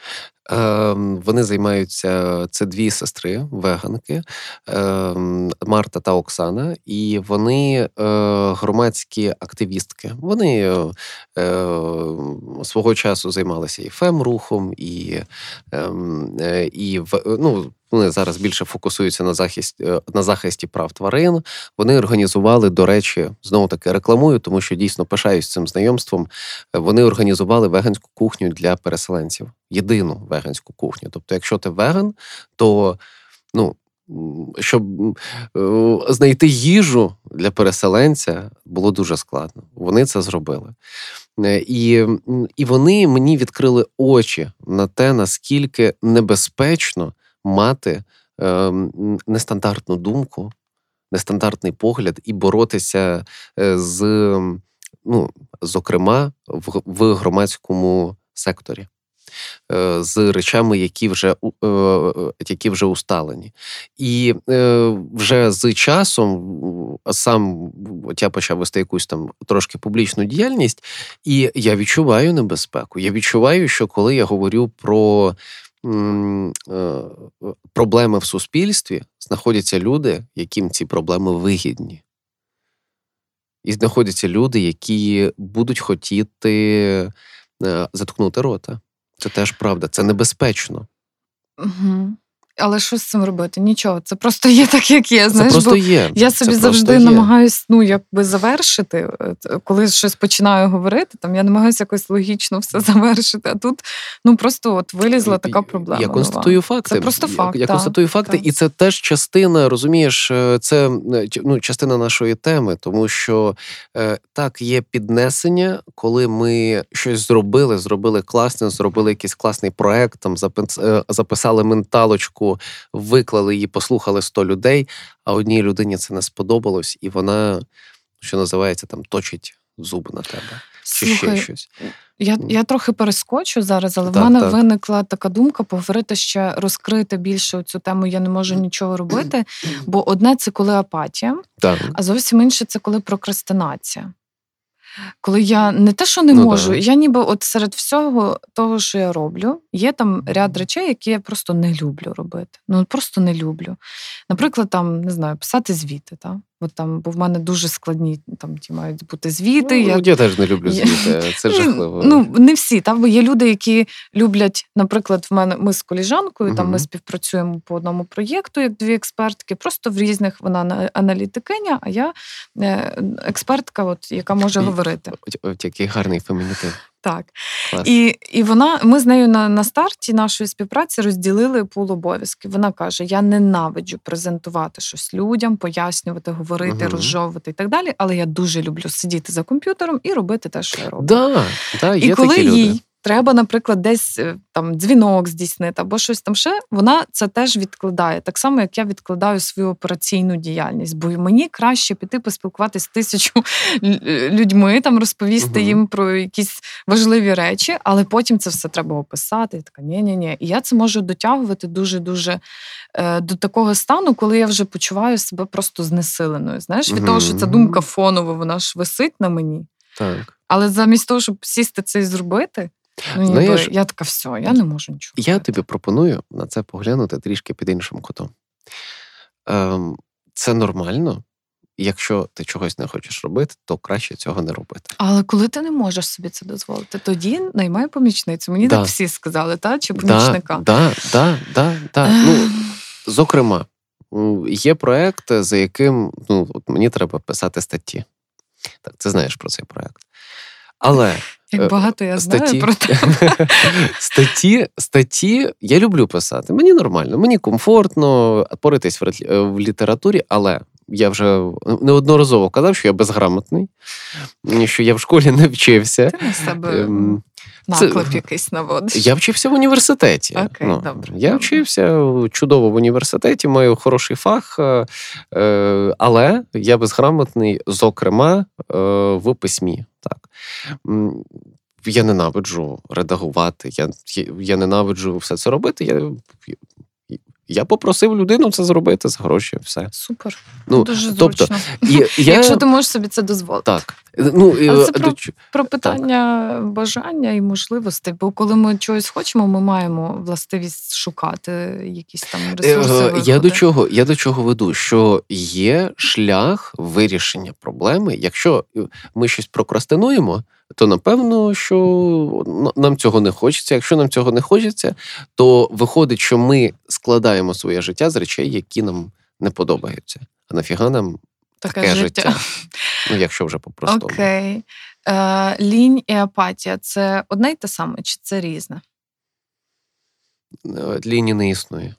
Ем, Вони займаються це дві сестри, веганки ем, Марта та Оксана, і вони е, громадські активістки. Вони е, свого часу займалися і фем-рухом, і, ем, е, і в, ну, вони зараз більше фокусуються на захист е, на захисті прав тварин. Вони організували, до речі, знову таки рекламую, тому що дійсно пишаюсь цим знайомством. Е, Вони організували веганську кухню для переселенців. Єдину веганську кухню. Тобто, якщо ти веган, то ну. Щоб е, знайти їжу для переселенця було дуже складно. Вони це зробили. І, і вони мені відкрили очі на те, наскільки небезпечно мати е, нестандартну думку, нестандартний погляд і боротися е, з, ну, зокрема, в, в громадському секторі. е, З речами, які вже е, які вже усталені, і вже з часом сам от я почав вести якусь там трошки публічну діяльність, і я відчуваю небезпеку. Я відчуваю, що коли я говорю про проблеми в суспільстві, знаходяться люди, яким ці проблеми вигідні. І знаходяться люди, які будуть хотіти е, заткнути рота. Це теж правда, це небезпечно. Угу. Але що з цим робити? Нічого, це просто є так, як є. Це Знаєш, просто бо є. я собі просто завжди є. намагаюсь ну, якби завершити. Коли щось починаю говорити, там я намагаюся якось логічно все завершити. А тут ну просто от вилізла така проблема. Я нова. констатую факти. Це просто факт, Я, так, констатую факти, так. і це теж частина, розумієш, е, це е, ну, частина нашої теми, тому що е, так, є піднесення, коли ми щось зробили, зробили класне, зробили якийсь класний проект, там запис- е, записали менталочку, виклали її, послухали 100 людей, а одній людині це не сподобалось, і вона, що називається, там точить зуби на тебе. Чи ще щось. Я, я трохи перескочу зараз, але Так, в мене так. виникла така думка поговорити ще розкрити більше цю тему. Я не можу нічого робити. Бо одне це коли апатія, Так. а зовсім інше це коли прокрастинація. Коли я не те, що не Ну, можу, так. я ніби от серед всього того, що я роблю, є там ряд речей, які я просто не люблю робити. Ну просто не люблю. Наприклад, там не знаю, писати звіти. Та? От там, бо в мене дуже складні там ті мають бути звіти. Ну, я я... теж не люблю звіти. <laughs> Це жахливо. Ну, не всі, та, бо є люди, які люблять, наприклад, в мене ми з коліжанкою, там ми співпрацюємо по одному проєкту, як дві експертки, просто в різних вона ана- аналітикиня, а я е, експертка, от, яка може говорити. От який гарний фемінітив. Так. Клас. І, і вона, ми з нею на, на старті нашої співпраці розділили пул обов'язків. Вона каже: Я ненавиджу презентувати щось людям, пояснювати, говорити, Мгм. розжовувати і так далі. Але я дуже люблю сидіти за комп'ютером і робити те, що я роблю. Да, да, є І коли такі люди. їй треба, наприклад, десь е, там дзвінок здійснити або щось там ще, вона це теж відкладає. Так само, як я відкладаю свою операційну діяльність. Бо мені краще піти поспілкуватися з тисячу людьми, там розповісти Мгм. їм про якісь важливі речі, але потім це все треба описати. Я така ні-ні-ні. І я це можу дотягувати дуже дуже е, до такого стану, коли я вже почуваю себе просто знесиленою. Знаєш, від того, що ця думка фонова, вона ж висить на мені. Так. Але замість того, щоб сісти це і зробити, ну, Знаєш, я така, все, я не можу нічого. Я робити». тобі пропоную на це поглянути трішки під іншим кутом. Ем, це нормально. Якщо ти чогось не хочеш робити, то краще цього не робити. Але коли ти не можеш собі це дозволити, тоді наймай помічницю. Мені Да. так всі сказали, та? чи помічника. да, да, да, да. Ну, зокрема, є проект, за яким ну, от мені треба писати статті. Так, ти знаєш про цей проект. Але Як багато я знаю статті, про те. <laughs> статті, статті я люблю писати. Мені нормально, мені комфортно поритись в е, в літературі, але я вже неодноразово казав, що я безграмотний, що я в школі не вчився. Ти себе Ем, це- наклеп якийсь наводиш. Я вчився в університеті. Ну, добре, Я добре. вчився чудово в університеті, маю хороший фах, е, е, але я безграмотний, зокрема, е, в письмі. Так. Я ненавиджу редагувати, я, я ненавиджу все це робити. Я, я попросив людину це зробити за гроші. Все. Супер. Ну, Дуже тобто, зручно. І, <laughs> я, Якщо ти можеш собі це дозволити. Так. Ну, і, Але це до про- Про питання бажання і можливостей. Бо коли ми чогось хочемо, ми маємо властивість шукати якісь там ресурси. Е, Я до чого я до чого веду? Що є шлях вирішення проблеми. Якщо е, ми щось прокрастинуємо, то напевно, що нам цього не хочеться. Якщо нам цього не хочеться, то виходить, що ми складаємо своє життя з речей, які нам не подобаються. А нафіга нам Таке, таке життя. життя? Ну, якщо вже по-простому. Окей. Е, лінь і апатія це одне й те саме, чи це різне? Е, Лінії не існує.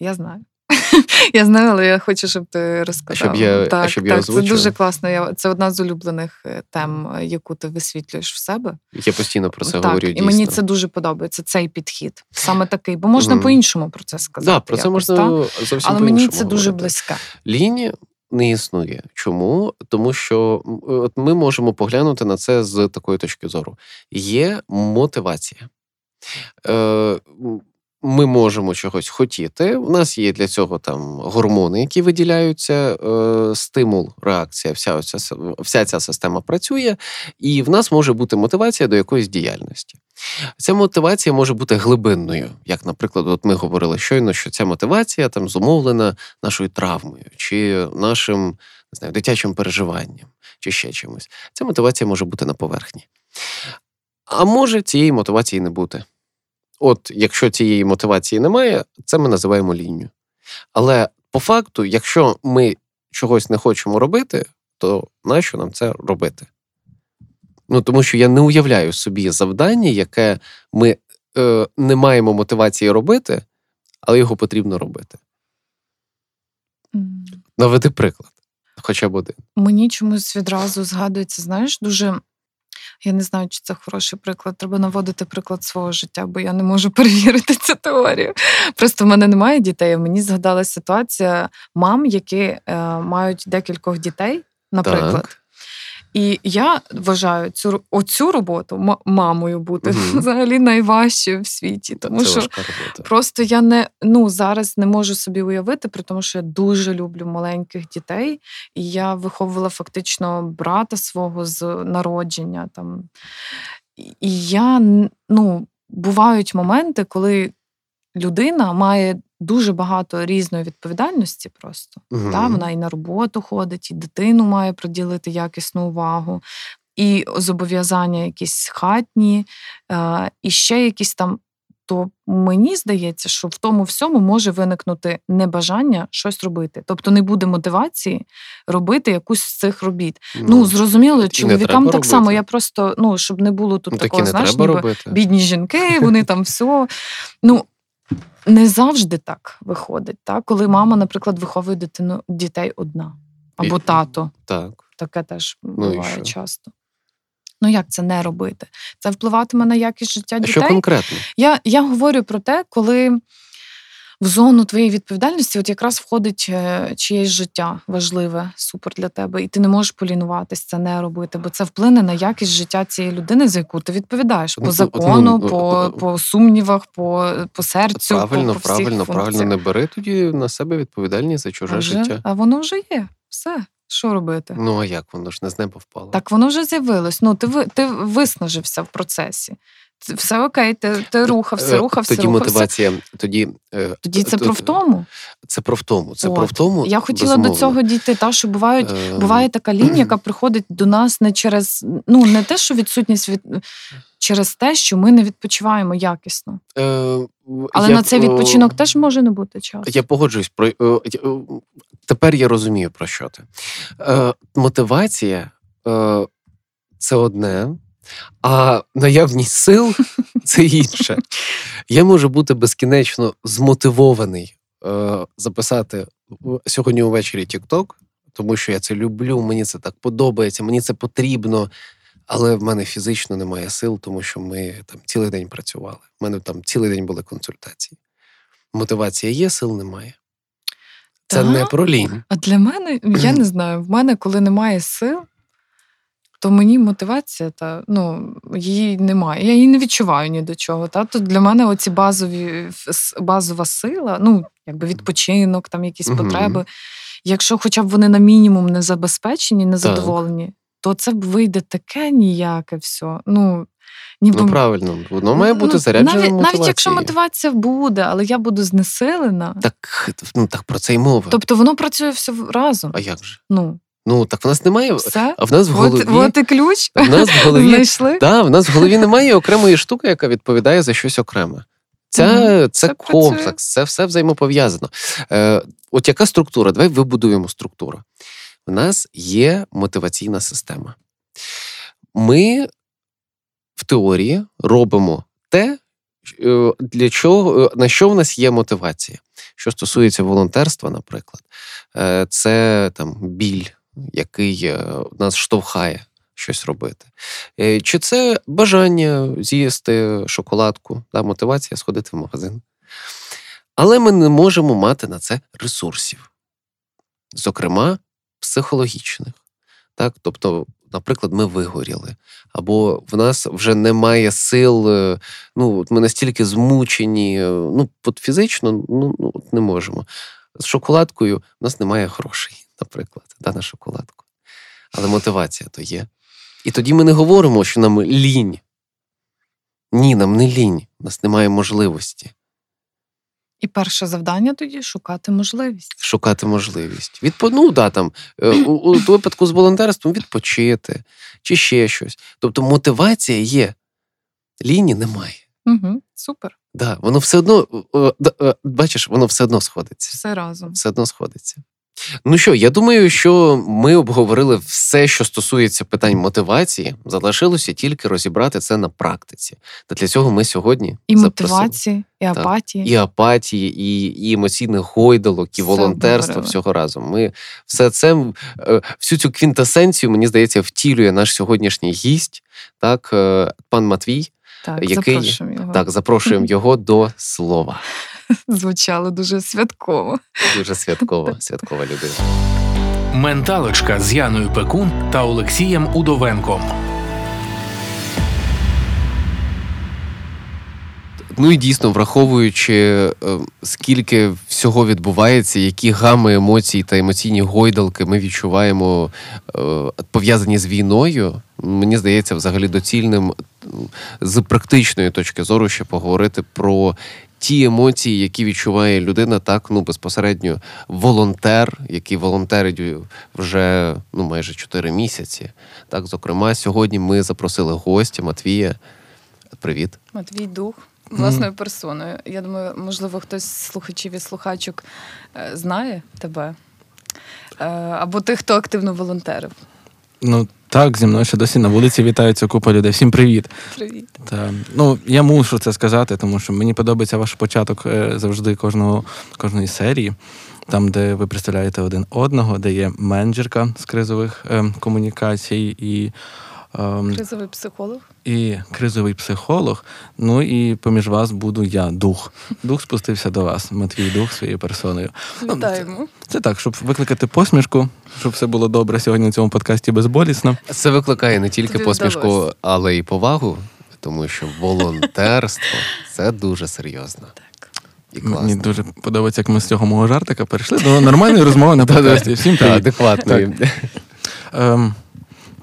Я знаю. <laughs> Я знаю, але я хочу, щоб ти розказав. щоб я- так, щоб я так, це дуже класно. Я, це одна з улюблених е, тем, е, яку ти висвітлюєш в себе. Я постійно про це так, говорю. і дійсно. мені це дуже подобається. Цей підхід. Саме такий, бо можна Мгм. по-іншому про це сказати. да, про це якось, можна та? зовсім Але мені це дуже близьке. Лінії не існує. Чому? Тому що от ми можемо поглянути на це з такої точки зору. Є мотивація. Е, ми можемо чогось хотіти. У нас є для цього там гормони, які виділяються, е, стимул, реакція. Вся, оця, вся ця система працює, і в нас може бути мотивація до якоїсь діяльності. Ця мотивація може бути глибинною. Як, наприклад, от ми говорили щойно, що ця мотивація там зумовлена нашою травмою, чи нашим не знаю, дитячим переживанням, чи ще чимось. Ця мотивація може бути на поверхні. А може цієї мотивації не бути. От якщо цієї мотивації немає, це ми називаємо лінію. Але по факту, якщо ми чогось не хочемо робити, то нащо нам це робити? Ну тому що я не уявляю собі завдання, яке ми е, не маємо мотивації робити, але його потрібно робити. Наведи приклад, хоча б один. Мені чомусь відразу згадується, знаєш, дуже. Я не знаю, чи це хороший приклад. Треба наводити приклад свого життя, бо я не можу <laughs> перевірити цю теорію. Просто в мене немає дітей. Мені згадалася ситуація мам, які е, мають декількох дітей, наприклад. Так. І я вважаю цю оцю роботу м- мамою бути Мгм. <laughs> взагалі найважчою в світі, тому це що. Просто я не ну зараз не можу собі уявити, при тому, що я дуже люблю маленьких дітей, і я виховувала фактично брата свого з народження. Там і я ну, бувають моменти, коли людина має дуже багато різної відповідальності просто. Мгм. Та, вона і на роботу ходить, і дитину має приділити якісну увагу, і зобов'язання якісь хатні, е, і ще якісь там то мені здається, що в тому всьому може виникнути небажання щось робити. Тобто не буде мотивації робити якусь з цих робіт. Ну, зрозуміло, чоловікам так само. робити. Я просто, ну, щоб не було тут ну, такого, знаєш, ніби робити. бідні жінки, вони там все. Ну, не завжди так виходить, так? коли мама, наприклад, виховує дитину дітей одна. Або І- тато. Так. Таке теж буває ну, часто. Ну, як це не робити? Це впливатиме на якість життя дітей. що конкретно? Я, я говорю про те, коли в зону твоєї відповідальності от якраз входить е, чиєсь життя важливе, супер для тебе, і ти не можеш полінуватись це не робити, бо це вплине на якість життя цієї людини, за яку ти відповідаєш Ну, по закону, ну, по, ну, по сумнівах, по, по серцю. Правильно, по, по всіх правильно, правильно. Не бери тоді на себе відповідальність за а, чуже вже, життя. а воно вже є. Все. Що робити? Ну а як воно ж не з неба впало? Так воно вже з'явилось. Ну, ти, ти виснажився в процесі. Все окей, ти, ти рухався, Е, рухався, Тоді рухався. мотивація, тоді, е, Тоді це про втому. Це про втому. Це От. про втому. Я хотіла безумовно. до цього дійти. Та що бувають, буває така лінія, <clears throat> яка приходить до нас не через ну не те, що відсутність від через те, що ми не відпочиваємо якісно. е, Але я, на цей е, відпочинок теж може не бути часу. Я погоджуюсь про е, е, тепер я розумію про що ти. Е, Мотивація е, це одне, а наявність сил це інше. Я можу бути безкінечно змотивований е, записати сьогодні увечері TikTok, тому що я це люблю, мені це так подобається, мені це потрібно. Але в мене фізично немає сил, тому що ми там цілий день працювали. У мене там цілий день були консультації. Мотивація є, сил немає. Це Так? не про лінь. А для мене, я не знаю, в мене, коли немає сил, то мені мотивація та ну її немає. Я її не відчуваю ні до чого. Та то для мене оці базові базова сила, ну якби відпочинок, там якісь Мгм. потреби. Якщо хоча б вони на мінімум не забезпечені, не задоволені, то це вийде таке ніяке все. Ну, ніби Ну правильно, воно має бути ну, заряджено навіть, мотивацією. навіть якщо мотивація буде, але я буду знесилена, Так, ну так про це й мова. тобто воно працює все разом. А як же? Ну, Ну так в нас немає. все. А в нас в голові. От, от і ключ. В нас в голові Знайшли. Да, в нас в голові немає окремої штуки, яка відповідає за щось окреме. Це, Мгм. це, Це комплекс, працює. це все взаємопов'язано. Е, от яка структура? Давай вибудуємо структуру. У нас є мотиваційна система. Ми в теорії робимо те, е, для чого, е, на що в нас є мотивація. Що стосується волонтерства, наприклад, е, це там біль, який е, нас штовхає щось робити. Е, Чи це бажання з'їсти шоколадку, да, мотивація сходити в магазин. Але ми не можемо мати на це ресурсів, зокрема, психологічних. Так? Тобто, наприклад, ми вигоріли, або в нас вже немає сил, е, ну, ми настільки змучені, ну, от фізично ну, ну, не можемо. З шоколадкою в нас немає грошей, наприклад, да, на шоколадку. Але мотивація то є. І тоді ми не говоримо, що нам лінь. Ні, нам не лінь, у нас немає можливості І перше завдання тоді шукати можливість. шукати можливість. Відпо... Ну, да, там, е, у, у випадку з волонтерством відпочити чи ще щось. Тобто мотивація є, ліні немає. Угу, супер. Да, воно все одно, е, е, бачиш, воно все одно сходиться. Все разом. Все одно сходиться. Ну що, я думаю, що ми обговорили все, що стосується питань мотивації. Залишилося тільки розібрати це на практиці. Та для цього ми сьогодні І запросили. мотивації, і апатії. і апатії, і, і емоційних гойдалок, і Все волонтерства обговорили. всього разом. Ми все це е, всю цю квінтесенцію, мені здається, втілює наш сьогоднішній гість, так, е, пан Матвій. Так, який- запрошуємо його. Так, запрошуємо <laughs> його до слова. <laughs> Звучало дуже святково. Дуже святкова, святкова людина. Менталочка з Яною Пекун та Олексієм Удовенком. Ну і дійсно, враховуючи, е, скільки всього відбувається, які гами емоцій та емоційні гойдалки ми відчуваємо е, пов'язані з війною, мені здається, взагалі доцільним з практичної точки зору ще поговорити про ті емоції, які відчуває людина, так ну безпосередньо волонтер, який волонтерить вже ну майже 4 місяці. Так, зокрема, сьогодні ми запросили гостя Матвія. Привіт. Матвій дух. власною персоною. Я думаю, можливо, хтось з слухачів і слухачок е, знає тебе. Е, Або тих, хто активно волонтерив. Ну так, зі мною ще досі на вулиці вітаються купа людей. Всім привіт. Привіт. Та, ну, я мушу це сказати, тому що мені подобається ваш початок е, завжди кожного, кожної серії, там, де ви представляєте один одного, де є менеджерка з кризових е, комунікацій і. Ем, Кризовий психолог. і кризовий психолог. Ну і поміж вас буду я, дух. Дух спустився до вас, Матвій дух своєю персоною. Ну, Вітаємо. Це так, щоб викликати посмішку, щоб все було добре сьогодні на цьому подкасті безболісно. Це викликає не тільки Тобі посмішку, вдалося. але й повагу, тому що волонтерство це дуже серйозно. І Мені дуже подобається, як ми з цього мого жартика перейшли до нормальної розмови на <laughs> подкасті. Всім Так, привіт. адекватної. Ем,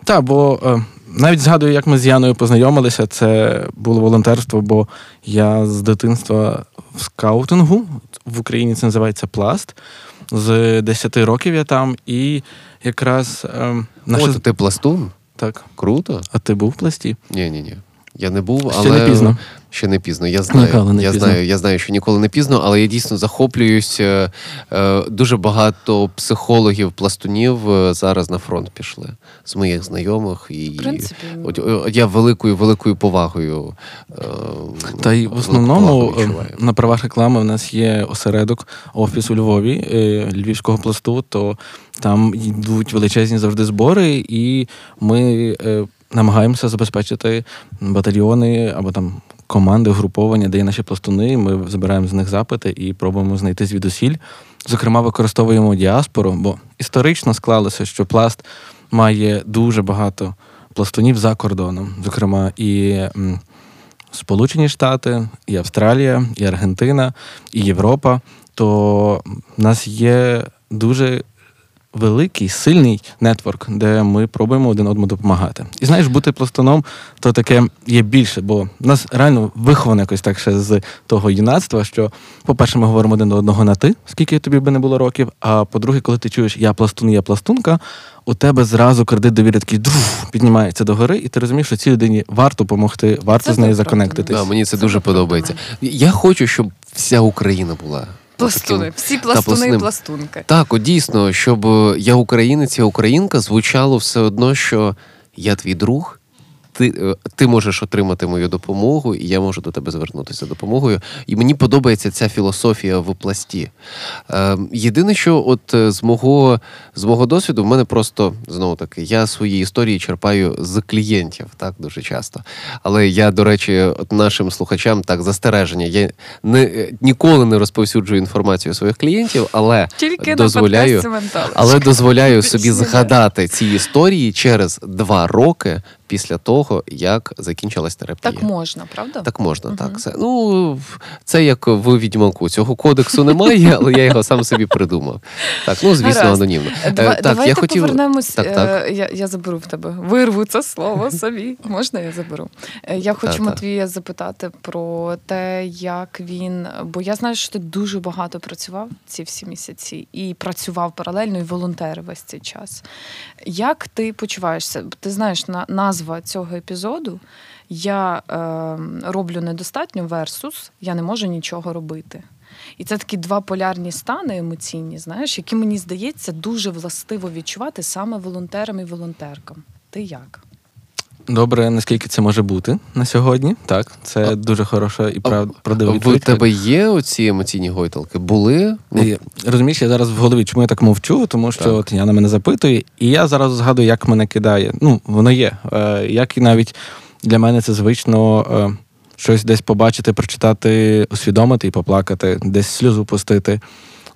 та, бо е, навіть згадую, як ми з Яною познайомилися. Це було волонтерство, бо я з дитинства в скаутингу в Україні це називається пласт. З 10 років я там, і якраз ем, наше... От ти пластун? так. Круто. А ти був в пласті? Ні, ні, ні. Я не був, Ще але не пізно. Ще не пізно. Я знаю. Ніколи не я пізно. знаю, я знаю, що ніколи не пізно, але я дійсно захоплююсь. е, е, Дуже багато психологів, пластунів е, зараз на фронт пішли з моїх знайомих. І В принципі, от, е, я великою великою повагою. е, Та й в основному на правах реклами в нас є осередок, офіс у Львові, е, Львівського пласту, то там йдуть величезні завжди збори, і ми е, намагаємося забезпечити батальйони або там команди, груповання, де є наші пластуни. Ми збираємо з них запити і пробуємо знайти звідусіль. Зокрема, використовуємо діаспору, бо історично склалося, що пласт має дуже багато пластунів за кордоном, зокрема, і. Сполучені Штати, і Австралія, і Аргентина, і Європа, то в нас є дуже великий, сильний нетворк, де ми пробуємо один одному допомагати. І знаєш, бути пластуном то таке є більше, бо в нас реально виховано якось так ще з того юнацтва, що, по-перше, ми говоримо один до одного на ти, скільки тобі би не було років. А по-друге, коли ти чуєш я пластун, я пластунка, у тебе зразу кредит довіри такий друф, піднімається догори, і ти розумієш, що цій людині варто допомогти, варто Це з нею законектитись. Да, мені це, Це дуже подобається. Я хочу, щоб вся Україна була. Пластуни. таким- Всі та, пластуни і пластунки. Так, от дійсно, щоб е, я українець, я українка звучало все одно, що я твій друг. Ти, е, ти можеш отримати мою допомогу, і я можу до тебе звернутися допомогою. І мені подобається ця філософія в пласті. Е, єдине, що от е, з мого, з мого досвіду, в мене просто знову таки, я свої історії черпаю з клієнтів, так дуже часто. Але я, до речі, от нашим слухачам так застереження. Я не, е, ніколи не розповсюджую інформацію своїх клієнтів, але Тільки дозволяю, але дозволяю собі згадати ці історії через два роки після того, як закінчилась терапія. Так можна, правда? Так можна, Мгм. так. Це, ну, це як в відьмаку. Цього кодексу немає, але я його сам собі придумав. Так, ну звісно, Гаразд. анонімно. Е, Е, так, давайте я хотів... повернемось. Так, так. е, Я, я заберу в тебе. Вирву це слово собі. Можна я заберу? Е, Я хочу Так, так. Матвія запитати про те, як він. Бо я знаю, що ти дуже багато працював ці всі місяці і працював паралельно і волонтер весь цей час. Як ти почуваєшся? Ти знаєш, на назва цього епізоду я е, роблю недостатньо версус, я не можу нічого робити. І це такі два полярні стани емоційні, знаєш, які мені здається дуже властиво відчувати саме волонтерам і волонтеркам. Ти як? Добре, наскільки це може бути на сьогодні? Так, це А- дуже хороша і прав... правдива відповідь. тебе є оці емоційні гойталки? Були? Ну, І, Розумієш, я зараз в голові, чому я так мовчу, тому що от я на мене запитує, і я зараз згадую, як мене кидає. Ну, воно є. Е, як і навіть для мене це звично е, щось десь побачити, прочитати, усвідомити і поплакати, десь сльозу пустити.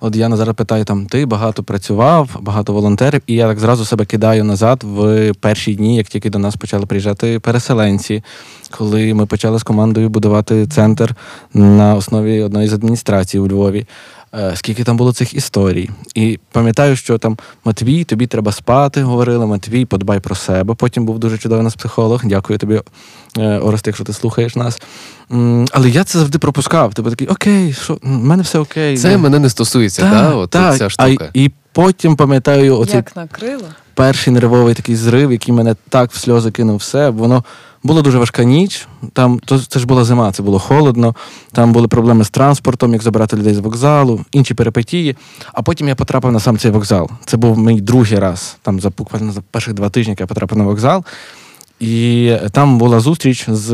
От я зараз питаю, там ти багато працював, багато волонтерів, і я так зразу себе кидаю назад в перші дні, як тільки до нас почали приїжджати переселенці, коли ми почали з командою будувати центр на основі одної з адміністрацій у Львові. Е, Скільки там було цих історій. І пам'ятаю, що там Матвій, тобі треба спати, говорили, Матвій, подбай про себе. Потім був дуже чудовий нас психолог. Дякую тобі, е, Орест, якщо ти слухаєш нас. Але я це завжди пропускав. Типу такий, окей, що в мене все окей. Це Ну, мене не стосується, так, да? От так. ця А, і потім пам'ятаю оцей Як накрило? перший нервовий такий зрив, який мене так в сльози кинув все, воно була дуже важка ніч. Там то це ж була зима, це було холодно. Там були проблеми з транспортом, як забирати людей з вокзалу, інші перипетії. А потім я потрапив на сам цей вокзал. Це був мій другий раз. Там за буквально за перших два тижні я потрапив на вокзал. І там була зустріч з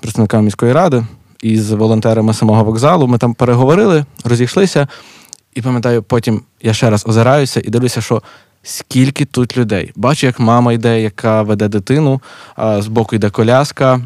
представниками міської ради і з волонтерами самого вокзалу. Ми там переговорили, розійшлися. І пам'ятаю, потім я ще раз озираюся і дивлюся, що скільки тут людей. Бачу, як мама йде, яка веде дитину, а збоку йде коляска,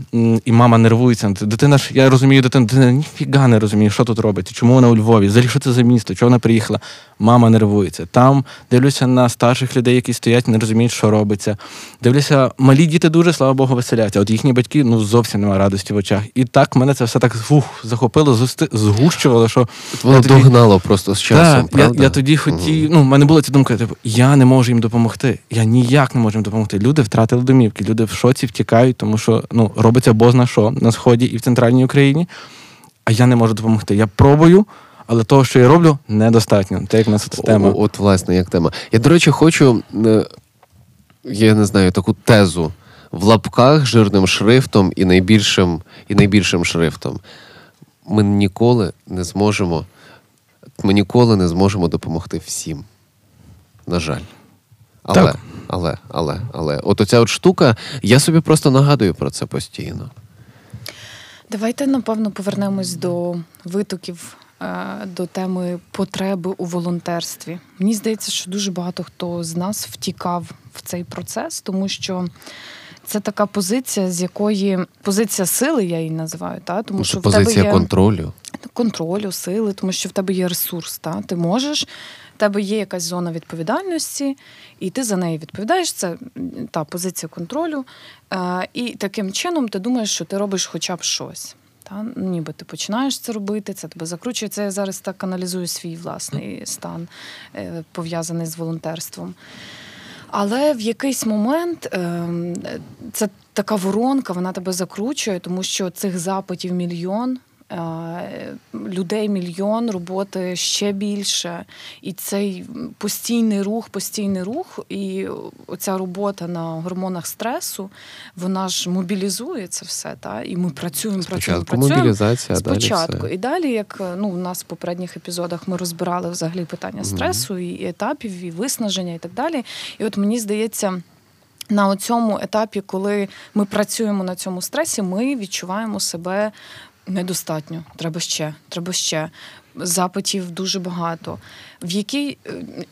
і мама нервується. Дитина ж, я розумію, дитина, дитина ніфіга не розуміє, що тут робиться, чому вона у Львові, взагалі, що це за місто, чого вона приїхала. Мама нервується. Там дивлюся на старших людей, які стоять, не розуміють, що робиться. Дивлюся, малі діти дуже, слава Богу, веселяться. От їхні батьки ну зовсім немає радості в очах. І так мене це все так фух, захопило, згусти- згущувало, що Воно догнало просто з часом. так, я, я тоді хотів. Ну, в мене була ця думка, типу, я не можу їм допомогти. Я ніяк не можу їм допомогти. Люди втратили домівки, люди в шоці втікають, тому що ну, робиться бозна що на сході і в центральній Україні. А я не можу допомогти. Я пробую, але того, що я роблю, недостатньо. Те, як система. О, от, власне, як тема. Я, до речі, хочу, е, я не знаю, таку тезу в лапках жирним шрифтом і найбільшим, і найбільшим шрифтом. Ми ніколи не зможемо, ми ніколи не зможемо допомогти всім. На жаль. Але, Так. але, але, але, от оця от штука, я собі просто нагадую про це постійно. Давайте напевно повернемось до витоків, е, до теми потреби у волонтерстві. Мені здається, що дуже багато хто з нас втікав в цей процес, тому що. Це така позиція, з якої позиція сили, я її називаю, та тому що Це в тебе позиція є контролю. контролю, сили, тому що в тебе є ресурс. Та? Ти можеш, в тебе є якась зона відповідальності, і ти за неї відповідаєш. Це та позиція контролю. Е, і таким чином ти думаєш, що ти робиш хоча б щось. Та? Ніби ти починаєш це робити, це тебе закручує. Це я зараз так аналізую свій власний стан, е, пов'язаний з волонтерством. Але в якийсь момент ем, це така воронка, вона тебе закручує, тому що цих запитів мільйон. Е, Людей мільйон, роботи ще більше, і цей постійний рух, постійний рух, і оця робота на гормонах стресу, вона ж мобілізує це все. Та? І ми працюємо, Спочатку працюємо. мобілізація, а далі все. І далі, як ну, у нас в попередніх епізодах ми розбирали взагалі питання стресу і етапів, і виснаження, і так далі. І от мені здається. На цьому етапі, коли ми працюємо на цьому стресі, ми відчуваємо себе недостатньо. Треба ще, треба ще. Запитів дуже багато. В якій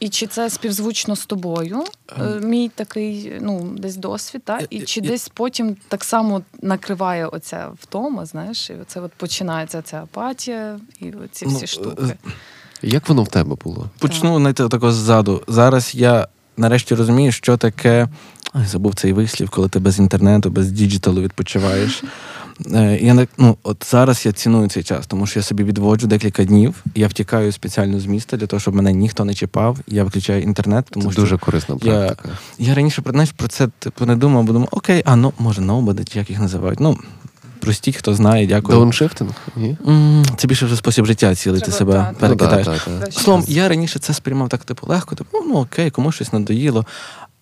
і чи це співзвучно з тобою? е, Мій такий ну десь досвід, та і чи десь потім так само накриває оця втома, знаєш, і оце от починається ця апатія і ці всі Ну, штуки. Як воно в тебе було? Почну знаєте, такого ззаду. Зараз я нарешті розумію, що таке. Ой, забув цей вислів, коли ти без інтернету, без діджиталу відпочиваєш. <laughs> Е, Я не- ну, от зараз я ціную цей час, тому що я собі відводжу декілька днів. Я втікаю спеціально з міста для того, щоб мене ніхто не чіпав. Я виключаю інтернет, тому Це що дуже корисна я- практика. я раніше про знаєш, про це типу не думав, бо думав, окей, а ну може nobody, як їх називають. Ну простіть, хто знає, дякую. Дауншифтинг? Ні? Це більше вже спосіб життя цілити Треба, себе, так. Ну, перекидаєш. так, так, так. Словом, я раніше це сприймав так, типу, легко, типу, ну окей, комусь щось надоїло.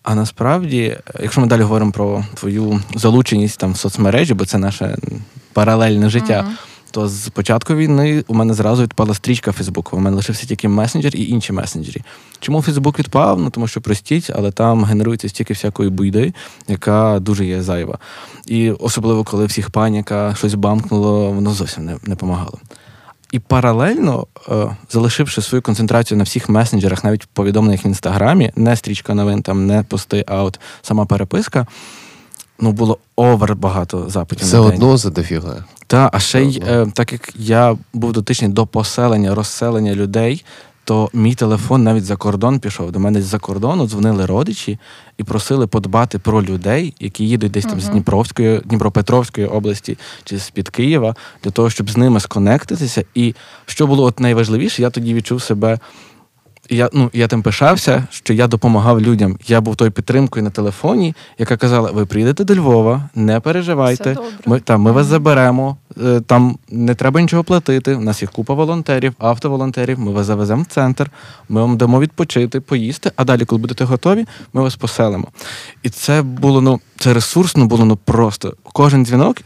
А насправді, якщо ми далі говоримо про твою залученість там в соцмережі, бо це наше паралельне життя, Мгм. то з початку війни у мене зразу відпала стрічка Фейсбуку. У мене лишився тільки месенджер і інші месенджері. Чому Фейсбук відпав? Ну тому що простіть, але там генерується стільки всякої буйди, яка дуже є зайва. І особливо, коли всіх паніка, щось бамкнуло, воно зовсім не, не помагало. І паралельно, е, залишивши свою концентрацію на всіх месенджерах, навіть в повідомленнях в інстаграмі, не стрічка новин, там не пости, а от сама переписка. Ну, було овер багато запитів. Все на день. одно задофіга. Та, а ще й е, так як я був дотичний до поселення, розселення людей, то мій телефон навіть за кордон пішов. До мене з-за кордону дзвонили родичі і просили подбати про людей, які їдуть десь там з Дніпровської, Дніпропетровської області чи з-під Києва, для того, щоб з ними сконектитися. І що було от найважливіше, я тоді відчув себе я, ну, я тим пишався, що я допомагав людям. Я був тою підтримкою на телефоні, яка казала: ви приїдете до Львова, не переживайте. Ми, там, ми вас заберемо, е, там не треба нічого платити. У нас є купа волонтерів, автоволонтерів. Ми вас завеземо в центр, ми вам дамо відпочити, поїсти, а далі, коли будете готові, ми вас поселимо. І це було ну, це ресурсно було ну просто. Кожен дзвінок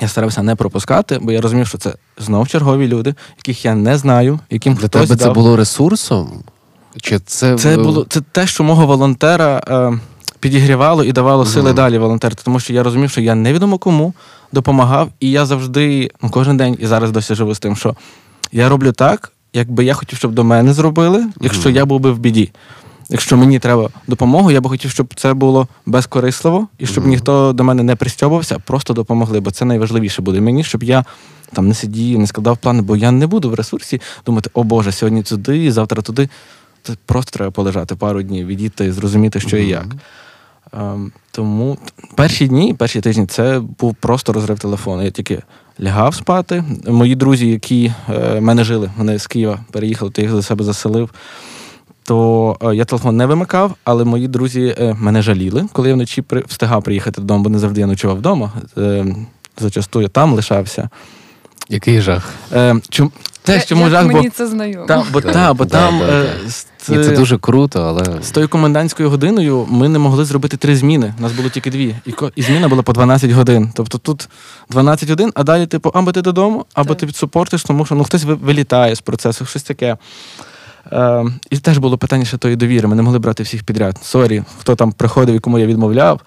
я старався не пропускати, бо я розумів, що це знов чергові люди, яких я не знаю, яким Для хтось тебе це було ресурсом? Чи це, Це було це те, що мого волонтера е, підігрівало і давало сили Мгм. далі волонтерити, тому що я розумів, що я невідомо кому допомагав, і я завжди, ну кожен день і зараз досі живу з тим, що я роблю так, якби я хотів, щоб до мене зробили, якщо Мгм. я був би в біді. Якщо мені треба допомогу, я би хотів, щоб це було безкорисливо і щоб ніхто до мене не пристьобувався, просто допомогли, бо це найважливіше буде мені, щоб я там не сидів, не складав плани, бо я не буду в ресурсі думати, о Боже, сьогодні туди, завтра туди. Це просто треба полежати пару днів, відійти, зрозуміти, що і як. Ем, тому перші дні, перші тижні це був просто розрив телефону. Я тільки лягав спати. Мої друзі, які е, мене жили, вони з Києва переїхали, то їх до себе заселив. То е, я телефон не вимикав, але мої друзі е, мене жаліли, коли я вночі встигав приїхати додому, бо не завжди я ночував вдома. Е, зачасту я там лишався. Який жах? Е, чом... Те, чому як жах, бо, це знайомо. та, бо, Да, та, бо да, там да, е, з- Ні, це дуже круто, але з тою комендантською годиною ми не могли зробити три зміни. У нас було тільки дві. І, і зміна була по 12 годин. Тобто тут 12 годин, а далі, типу, або ти додому, або Так. ти підсупортиш, тому що ну, хтось вилітає з процесу, щось таке. Е, і теж було питання ще тої довіри. Ми не могли брати всіх підряд. Sorry, хто там приходив і кому я відмовляв.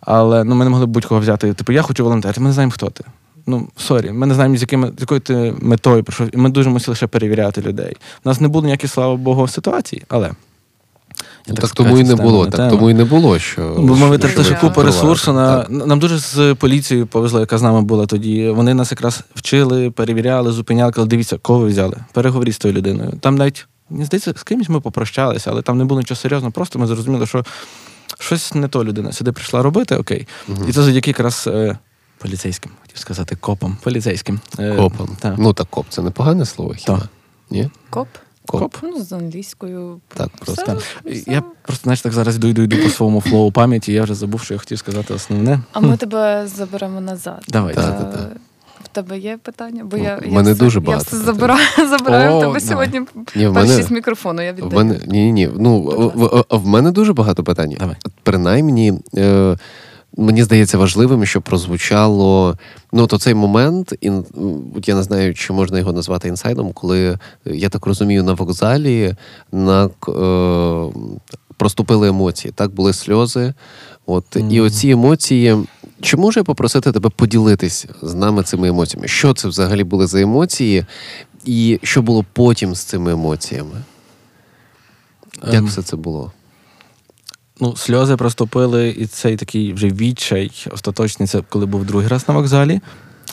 Але ну, ми не могли будь-кого взяти. Типу, я хочу волонтерити, ми не знаємо, хто ти. Ну, sorry, ми не знаємо, з якими з якою ти метою прийшов. І ми дуже мусили ще перевіряти людей. У нас не було ніяких, слава Богу, ситуацій, але. ну, Я так, скажу, тому і не було. Так тема. тому і не було, що Бо ми витратили ще купу ресурсу на нам дуже з поліцією повезло, яка з нами була тоді. Вони нас якраз вчили, перевіряли, зупиняли, казали, дивіться, кого ви взяли. Переговоріть з тою людиною. Там навіть мені здається, з кимось ми попрощалися, але там не було нічого серйозного. Просто ми зрозуміли, що щось не то людина сюди прийшла робити, окей. Мгм. І це завдяки якраз е, поліцейським, хотів сказати, копам, поліцейським. Е, Копом. Так. Ну так коп, це непогане слово хіба? Так. Ні? Коп? Коп. Коп. Ну, з англійською. Так, просто. Все, все. Я просто знаєш, так зараз йду, йду, йду по своєму flow пам'яті, я вже забув, що я хотів сказати основне. А ми тебе заберемо назад. Давай. Е, Та-та-та. В тебе є питання? Бо Ну, я, в я мене все, дуже я все забираю, <laughs> забираю О, в тебе давай. сьогодні Ні, в першість мене, мікрофону. Я в віддаю. мене ні, ні. Ну в, в, в мене дуже багато питань. Давай. Принаймні, е, мені здається важливим, щоб прозвучало ну, то цей момент, і от я не знаю, чи можна його назвати інсайдом, коли я так розумію, на вокзалі на е, проступили емоції. Так були сльози. От і оці емоції. Чи можу я попросити тебе поділитись з нами цими емоціями? Що це взагалі були за емоції, і що було потім з цими емоціями? Як Ем, все це було? Ну, сльози проступили, і цей такий вже відчай остаточний, це коли був другий раз на вокзалі.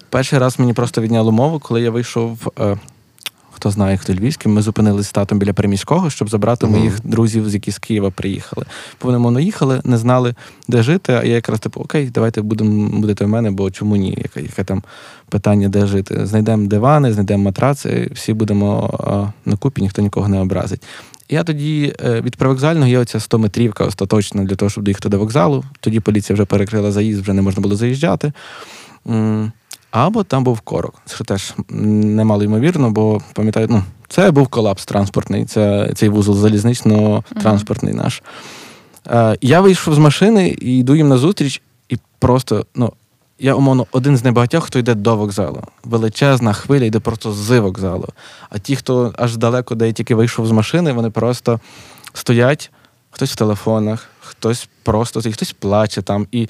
Перший раз мені просто відняло мову, коли я вийшов. Е, хто знає, хто львівський, ми зупинились з татом біля приміського, щоб забрати Мгм. моїх друзів, з які з Києва приїхали. Бо Повномовно їхали, не знали, де жити. А я якраз типу, окей, давайте будемо будете в мене, бо чому ні? Яке, яке там питання, де жити? Знайдемо дивани, знайдемо матраци, всі будемо е, на купі, ніхто нікого не образить. Я тоді е, від привокзального є оця 100 метрівка остаточно для того, щоб доїхати до вокзалу. Тоді поліція вже перекрила заїзд, вже не можна було заїжджати. Або там був корок, що теж немало ймовірно, бо пам'ятаю, ну, це був колапс транспортний, це, цей вузол залізнично-транспортний наш. Е, я вийшов з машини і йду їм назустріч, і просто, ну, я умовно один з небагатьох, хто йде до вокзалу. Величезна хвиля йде просто з вокзалу. А ті, хто аж далеко, де я тільки вийшов з машини, вони просто стоять, хтось в телефонах, хтось просто хтось плаче там. І,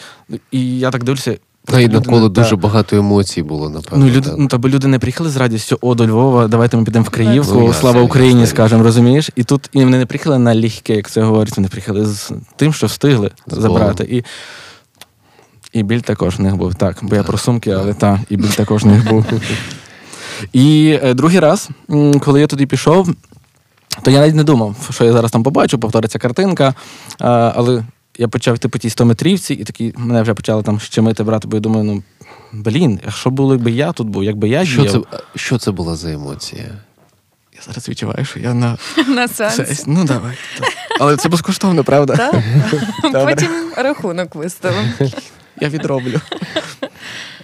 і я так дивлюся. Та й навколо дуже та- багато емоцій було, напевно. Ну, люди, ну, та, бо люди не приїхали з радістю, о, до Львова, давайте ми підемо в Криївку, Ну, ясно, слава Україні, ясно, скажемо, розумієш? І тут і вони не приїхали на легке, як це говорять, вони приїхали з тим, що встигли З забрати. І, і біль також в них був. Так, бо я про сумки, але так, і біль <laughs> також в них був. І е, другий раз, м, коли я туди пішов, то я навіть не думав, що я зараз там побачу, повториться картинка. Але я почав йти по тій 100 метрівці, і такі мене вже почали там щемити брати, бо я думаю, ну блін, а що було, якби я тут був, якби я Що діяв? це, що це була за емоція? Я зараз відчуваю, що я на <laughs> На сесії. Ну давай. так. Але це безкоштовно, правда? Так? <laughs> Потім рахунок виставимо. Я відроблю. <laughs>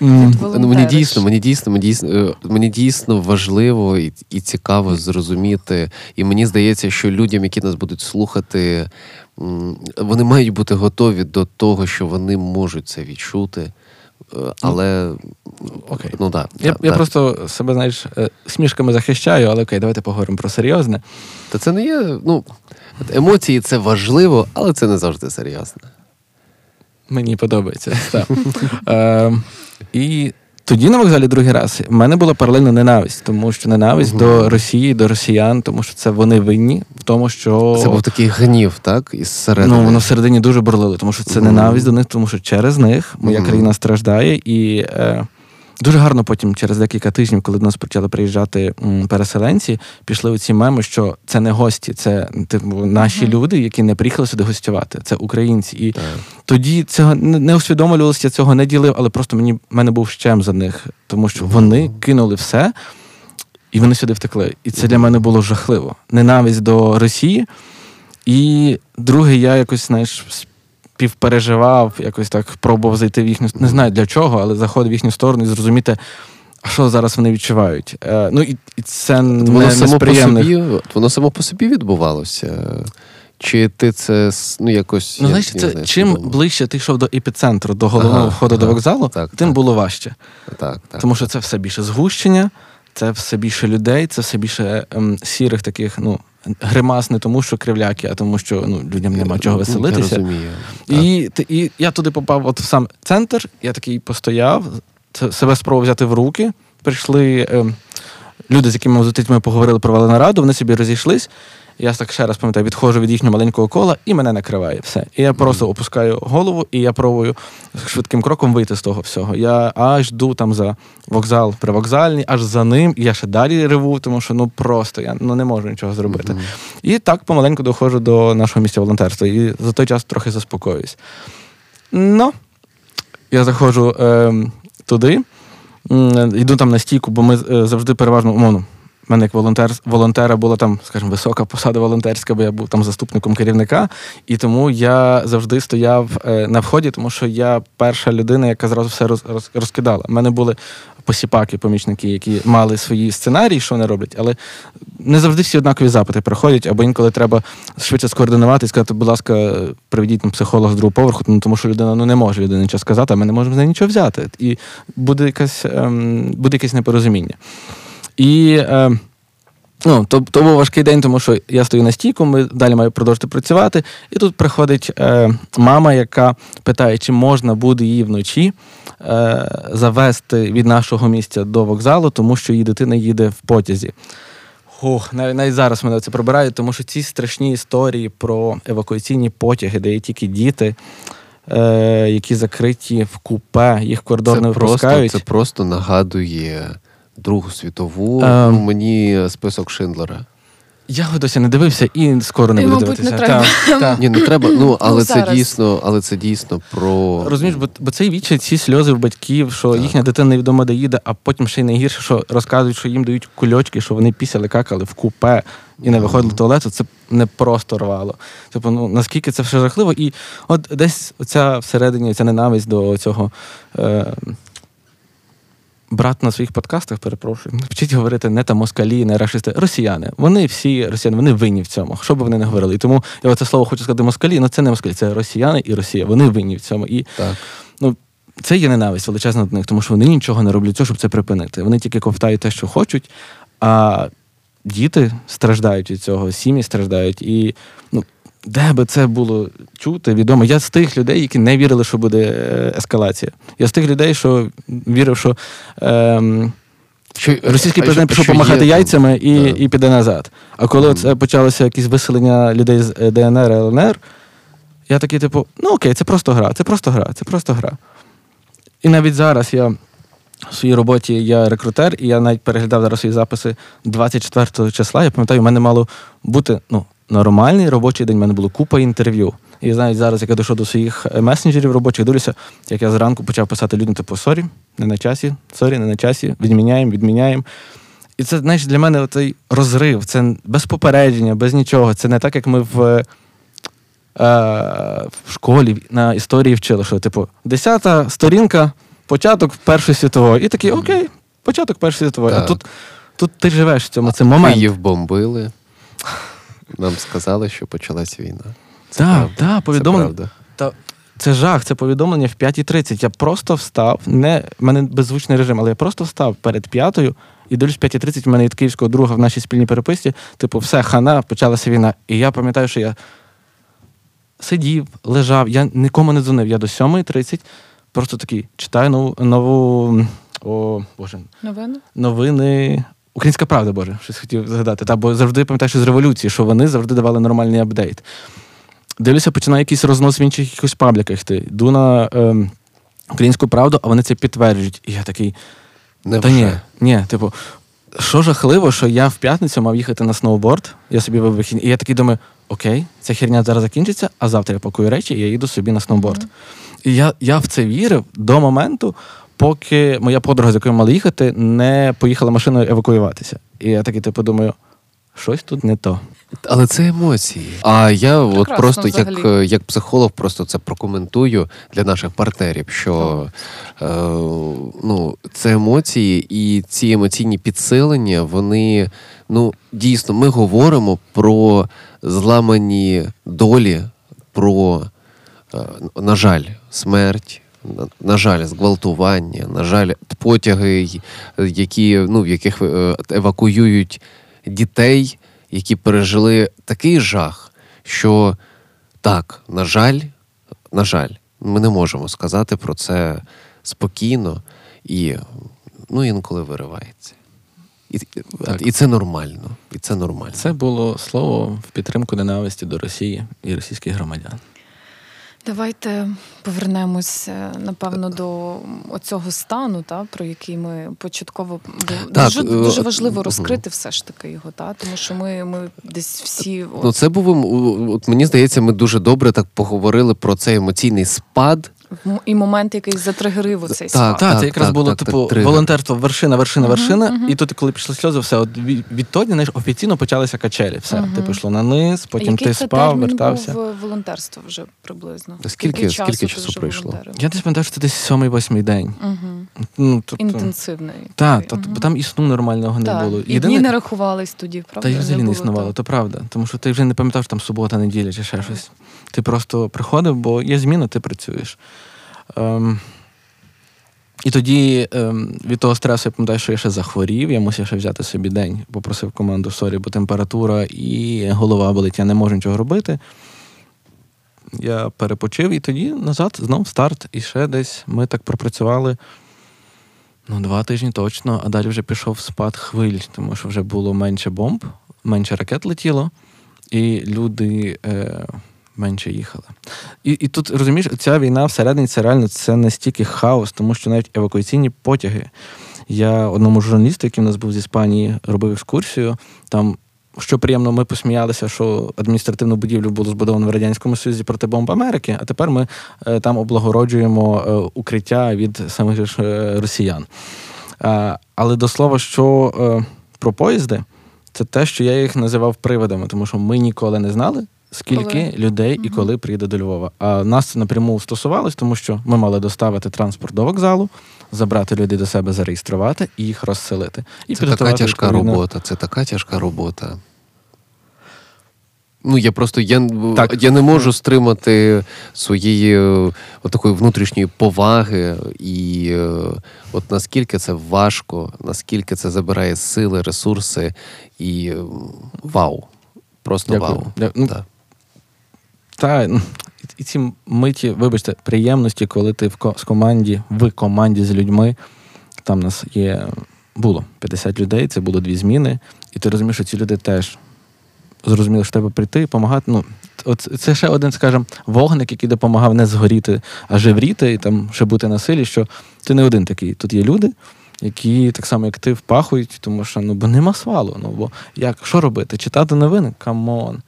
М, Ну, мені дійсно, мені дійсно, мені дійсно, е, мені дійсно важливо і, і цікаво зрозуміти. І мені здається, що людям, які нас будуть слухати, вони мають бути готові до того, що вони можуть це відчути. Е, Але окей. ну да, Я, да, я да. просто себе, знаєш, е, смішками захищаю, але окей, давайте поговоримо про серйозне. Та це не є. Ну емоції це важливо, але це не завжди серйозно. Мені подобається. Так. <laughs> І тоді на вокзалі другий раз в мене була паралельно ненависть, тому що ненависть угу. до Росії, до росіян, тому що це вони винні в тому, що Це був такий гнів, так? Із середини. ну, воно всередині дуже бурлило, тому що це угу. ненависть до них, тому що через них моя угу. країна страждає і. Е, Дуже гарно потім, через декілька тижнів, коли до нас почали приїжджати м, переселенці, пішли оці меми, що це не гості, це типу, наші Мгм. люди, які не приїхали сюди гостювати. Це українці. І Так. тоді цього не усвідомлювалося, цього не ділив, але просто мені в мене був щем за них, тому що вони кинули все і вони сюди втекли. І це для мене було жахливо. Ненависть до Росії. І друге, я якось, знаєш, співпереживав, якось так пробував зайти в їхню не знаю для чого, але заходив в їхню сторону і зрозуміти, а що зараз вони відчувають. Е, ну і, і це От Воно не, само по собі, воно само по собі відбувалося. Чи ти це ну якось. Ну, знаєш, це знаю, чим свідомо? ближче ти йшов до епіцентру, до головного Ага, входу до вокзалу, Так, тим так. було важче. Так, так. Тому що це все більше згущення, це все більше людей, це все більше ем, сірих таких, ну, гримас не тому, що кривляки, а тому, що ну, людям нема чого веселитися. Я розумію. І, і я туди попав от в сам центр, я такий постояв, себе спробував взяти в руки. Прийшли е, люди, з якими ми ми поговорили, провели нараду, вони собі розійшлись. Я так ще раз пам'ятаю, відходжу від їхнього маленького кола і мене накриває все. І я просто опускаю голову, і я пробую швидким кроком вийти з того всього. Я аж йду там за вокзал привокзальний, аж за ним, і я ще далі реву, тому що ну просто я ну, не можу нічого зробити. Мгм. І так помаленьку доходжу до нашого місця волонтерства. І за той час трохи заспокоююсь. Ну, я заходжу е, туди, йду там на стійку, бо ми е, завжди переважно умовно. У мене як волонтер, волонтера була там, скажімо, висока посада волонтерська, бо я був там заступником керівника, і тому я завжди стояв е, на вході, тому що я перша людина, яка зразу все роз, роз, розкидала. У мене були посіпаки, помічники, які мали свої сценарії, що вони роблять, але не завжди всі однакові запити приходять, або інколи треба швидше скоординувати і сказати, будь ласка, приведіть там психолога з другого поверху, ну тому що людина ну не може людина нічого сказати, а ми не можемо з неї нічого взяти. І буде якась ем, буде якесь непорозуміння. І е, ну, то, то був важкий день, тому що я стою на стійку, ми далі маю продовжити працювати. І тут приходить е, мама, яка питає, чи можна буде її вночі е, завести від нашого місця до вокзалу, тому що її дитина їде в потязі. Ох, навіть, навіть зараз мене це пробирає, тому що ці страшні історії про евакуаційні потяги, де є тільки діти, е, які закриті в купе, їх не це, просто, випускають. це просто нагадує Другу світову. Ем. ну, мені список Шиндлера. Я його досі не дивився і скоро не І, буду мабуть, не дивитися. треба. Так, так. Ні, не треба. Ну, але це зараз. дійсно, але це дійсно про Розумієш, бо, бо це вічать ці сльози в батьків, що Так. їхня дитина невідомо де їде, а потім ще й найгірше, що розказують, що їм дають кульочки, що вони пісяли, какали в купе і не виходили з туалету. Це не просто рвало. Типу, ну наскільки це все жахливо, і от десь оця всередині ця ненависть до цього. Е, Брат на своїх подкастах, перепрошую, вчить говорити не та москалі, не рашисти, росіяни. Вони всі росіяни, вони винні в цьому. Що би вони не говорили. І тому я оце слово хочу сказати москалі, але це не москалі, це росіяни і Росія. Вони винні в цьому. І так. ну, це є ненависть величезна до них, тому що вони нічого не роблять, цього, щоб це припинити. Вони тільки ковтають те, що хочуть, а діти страждають від цього, сім'ї страждають. І ну, де би це було чути, відомо. Я з тих людей, які не вірили, що буде е, ескалація. Я з тих людей, що вірив, що. Ем, Що, Російський а президент пішов що є яйцями і, Да. і піде назад. А коли Мгм. це почалося якісь виселення людей з е, ДНР, ЛНР, я такий, типу, ну окей, це просто гра, це просто гра, це просто гра. І навіть зараз я в своїй роботі я рекрутер, і я навіть переглядав зараз свої записи 24 числа. Я пам'ятаю, у мене мало бути ну, нормальний робочий день, у мене було купа інтерв'ю. І навіть зараз, як я дійшов до своїх е, месенджерів робочих, дивлюся, як я зранку почав писати людям, типу, sorry, не на часі, sorry, не на часі, відміняємо, відміняємо. І це, знаєш, для мене цей розрив, це без попередження, без нічого. Це не так, як ми в, е, в школі на історії вчили, що, типу, десята сторінка, початок Першої світової. І такий, окей, початок Першої світової. А тут, тут ти живеш в цьому, це момент. Київ бомбили. Нам сказали, що почалась війна. Це Так, правда. так, Це повідомлення. правда. Та це жах, це повідомлення в 5.30. Я просто встав, не в мене беззвучний режим, але я просто встав перед п'ятою і дивлюсь 5.30, в мене від київського друга в нашій спільній переписці. Типу, все, хана, почалася війна. І я пам'ятаю, що я сидів, лежав, я нікому не дзвонив. Я до 7.30 просто такий читаю нову, нову о, Боже, Новини? новини. Українська правда, Боже, щось хотів згадати. Та, бо завжди пам'ятаю, що з революції, що вони завжди давали нормальний апдейт. Дивлюся, починає якийсь рознос в інших якихось пабліках йти. Йду на ем, українську правду, а вони це підтверджують. І я такий. Не Та ні, ні, типу, що жахливо, що я в п'ятницю мав їхати на сноуборд, я собі вибив вихідні, і я такий думаю, окей, ця херня зараз закінчиться, а завтра я пакую речі і я їду собі на сноуборд. І я, я в це вірив до моменту, поки моя подруга, з якою мали їхати, не поїхала машиною евакуюватися. І я такий, типу, думаю, щось тут не то. Але це емоції. А я от просто як, взагалі. е, як психолог просто це прокоментую для наших партнерів, що е, ну, це емоції, і ці емоційні підсилення, вони ну, дійсно ми говоримо про зламані долі, про, е, на жаль, смерть. На, жаль, зґвалтування, на жаль, потяги, які, ну, в яких е, евакуюють дітей, які пережили такий жах, що так, на жаль, на жаль, ми не можемо сказати про це спокійно і ну, інколи виривається. І, Так. і це нормально. І це нормально. Це було слово в підтримку ненависті до Росії і російських громадян. Давайте повернемось, е, напевно, до оцього стану, та, про який ми початково Так, дуже, е, дуже важливо розкрити все ж таки його, та, тому що ми, ми десь всі Ну, це був ем, от мені здається, ми дуже добре так поговорили про цей емоційний спад. І момент, який затригерив Так, спад. Так, так, це якраз так, було типу волонтерство, вершина, вершина, вершина. І тут, коли пішли сльози, все от відтоді, знаєш, офіційно почалися качелі. Все, ти пішло на низ, потім який ти спав, термін вертався. був е, волонтерства вже приблизно? Скільки- скільки часу пройшло? Я десь пам'ятаю, що це десь сьомий-восьмий день. Угу. Ну, тобто, Інтенсивний. Так, бо там і сну нормального не Так, було. І дні не рахувались тоді, правда? Та й взагалі не існувало, то правда. Тому що ти вже не пам'ятав, що там субота, неділя чи ще щось. Ти просто приходив, бо є зміна, ти працюєш. Ем, і тоді ем, від того стресу я пам'ятаю, що я ще захворів, я мусив ще взяти собі день, попросив команду sorry, бо температура і голова болить, я не можу нічого робити. Я перепочив і тоді назад знов старт. І ще десь ми так пропрацювали ну, два тижні точно, а далі вже пішов спад хвиль, тому що вже було менше бомб, менше ракет летіло, і люди е, менше їхали. І, і тут розумієш, ця війна всередині це реально це настільки хаос, тому що навіть евакуаційні потяги. Я одному журналісту, який у нас був з Іспанії, робив екскурсію. Там, що приємно, ми посміялися, що адміністративну будівлю було збудовано в Радянському Союзі проти бомб Америки, а тепер ми е, там облагороджуємо е, укриття від самих ж, е, росіян. Але до слова, що е, про поїзди, це те, що я їх називав привидами, тому що ми ніколи не знали, скільки Коли? людей і коли приїде до Львова. А нас це напряму стосувалось, тому що ми мали доставити транспорт до вокзалу, забрати людей до себе, зареєструвати і їх розселити. І Це така тяжка відповідно, робота. Це така тяжка робота. Ну, я просто я, Так. я не можу стримати своєї е, от такої внутрішньої поваги, і е, от наскільки це важко, наскільки це забирає сили, ресурси, і е, вау. Просто Дякую. вау. Дя- ну, Так. Та і- ці миті, вибачте, приємності, коли ти в з команді, в команді з людьми. Там нас є було 50 людей, це було дві зміни, і ти розумієш, що ці люди теж зрозуміли, що треба прийти і допомагати. Ну, от це ще один, скажімо, вогник, який допомагав не згоріти, а жевріти, і там ще бути на силі, що ти не один такий. Тут є люди, які так само, як ти, впахують, тому що ну, бо нема свалу. Ну, бо як, що робити? Читати новини? Come on.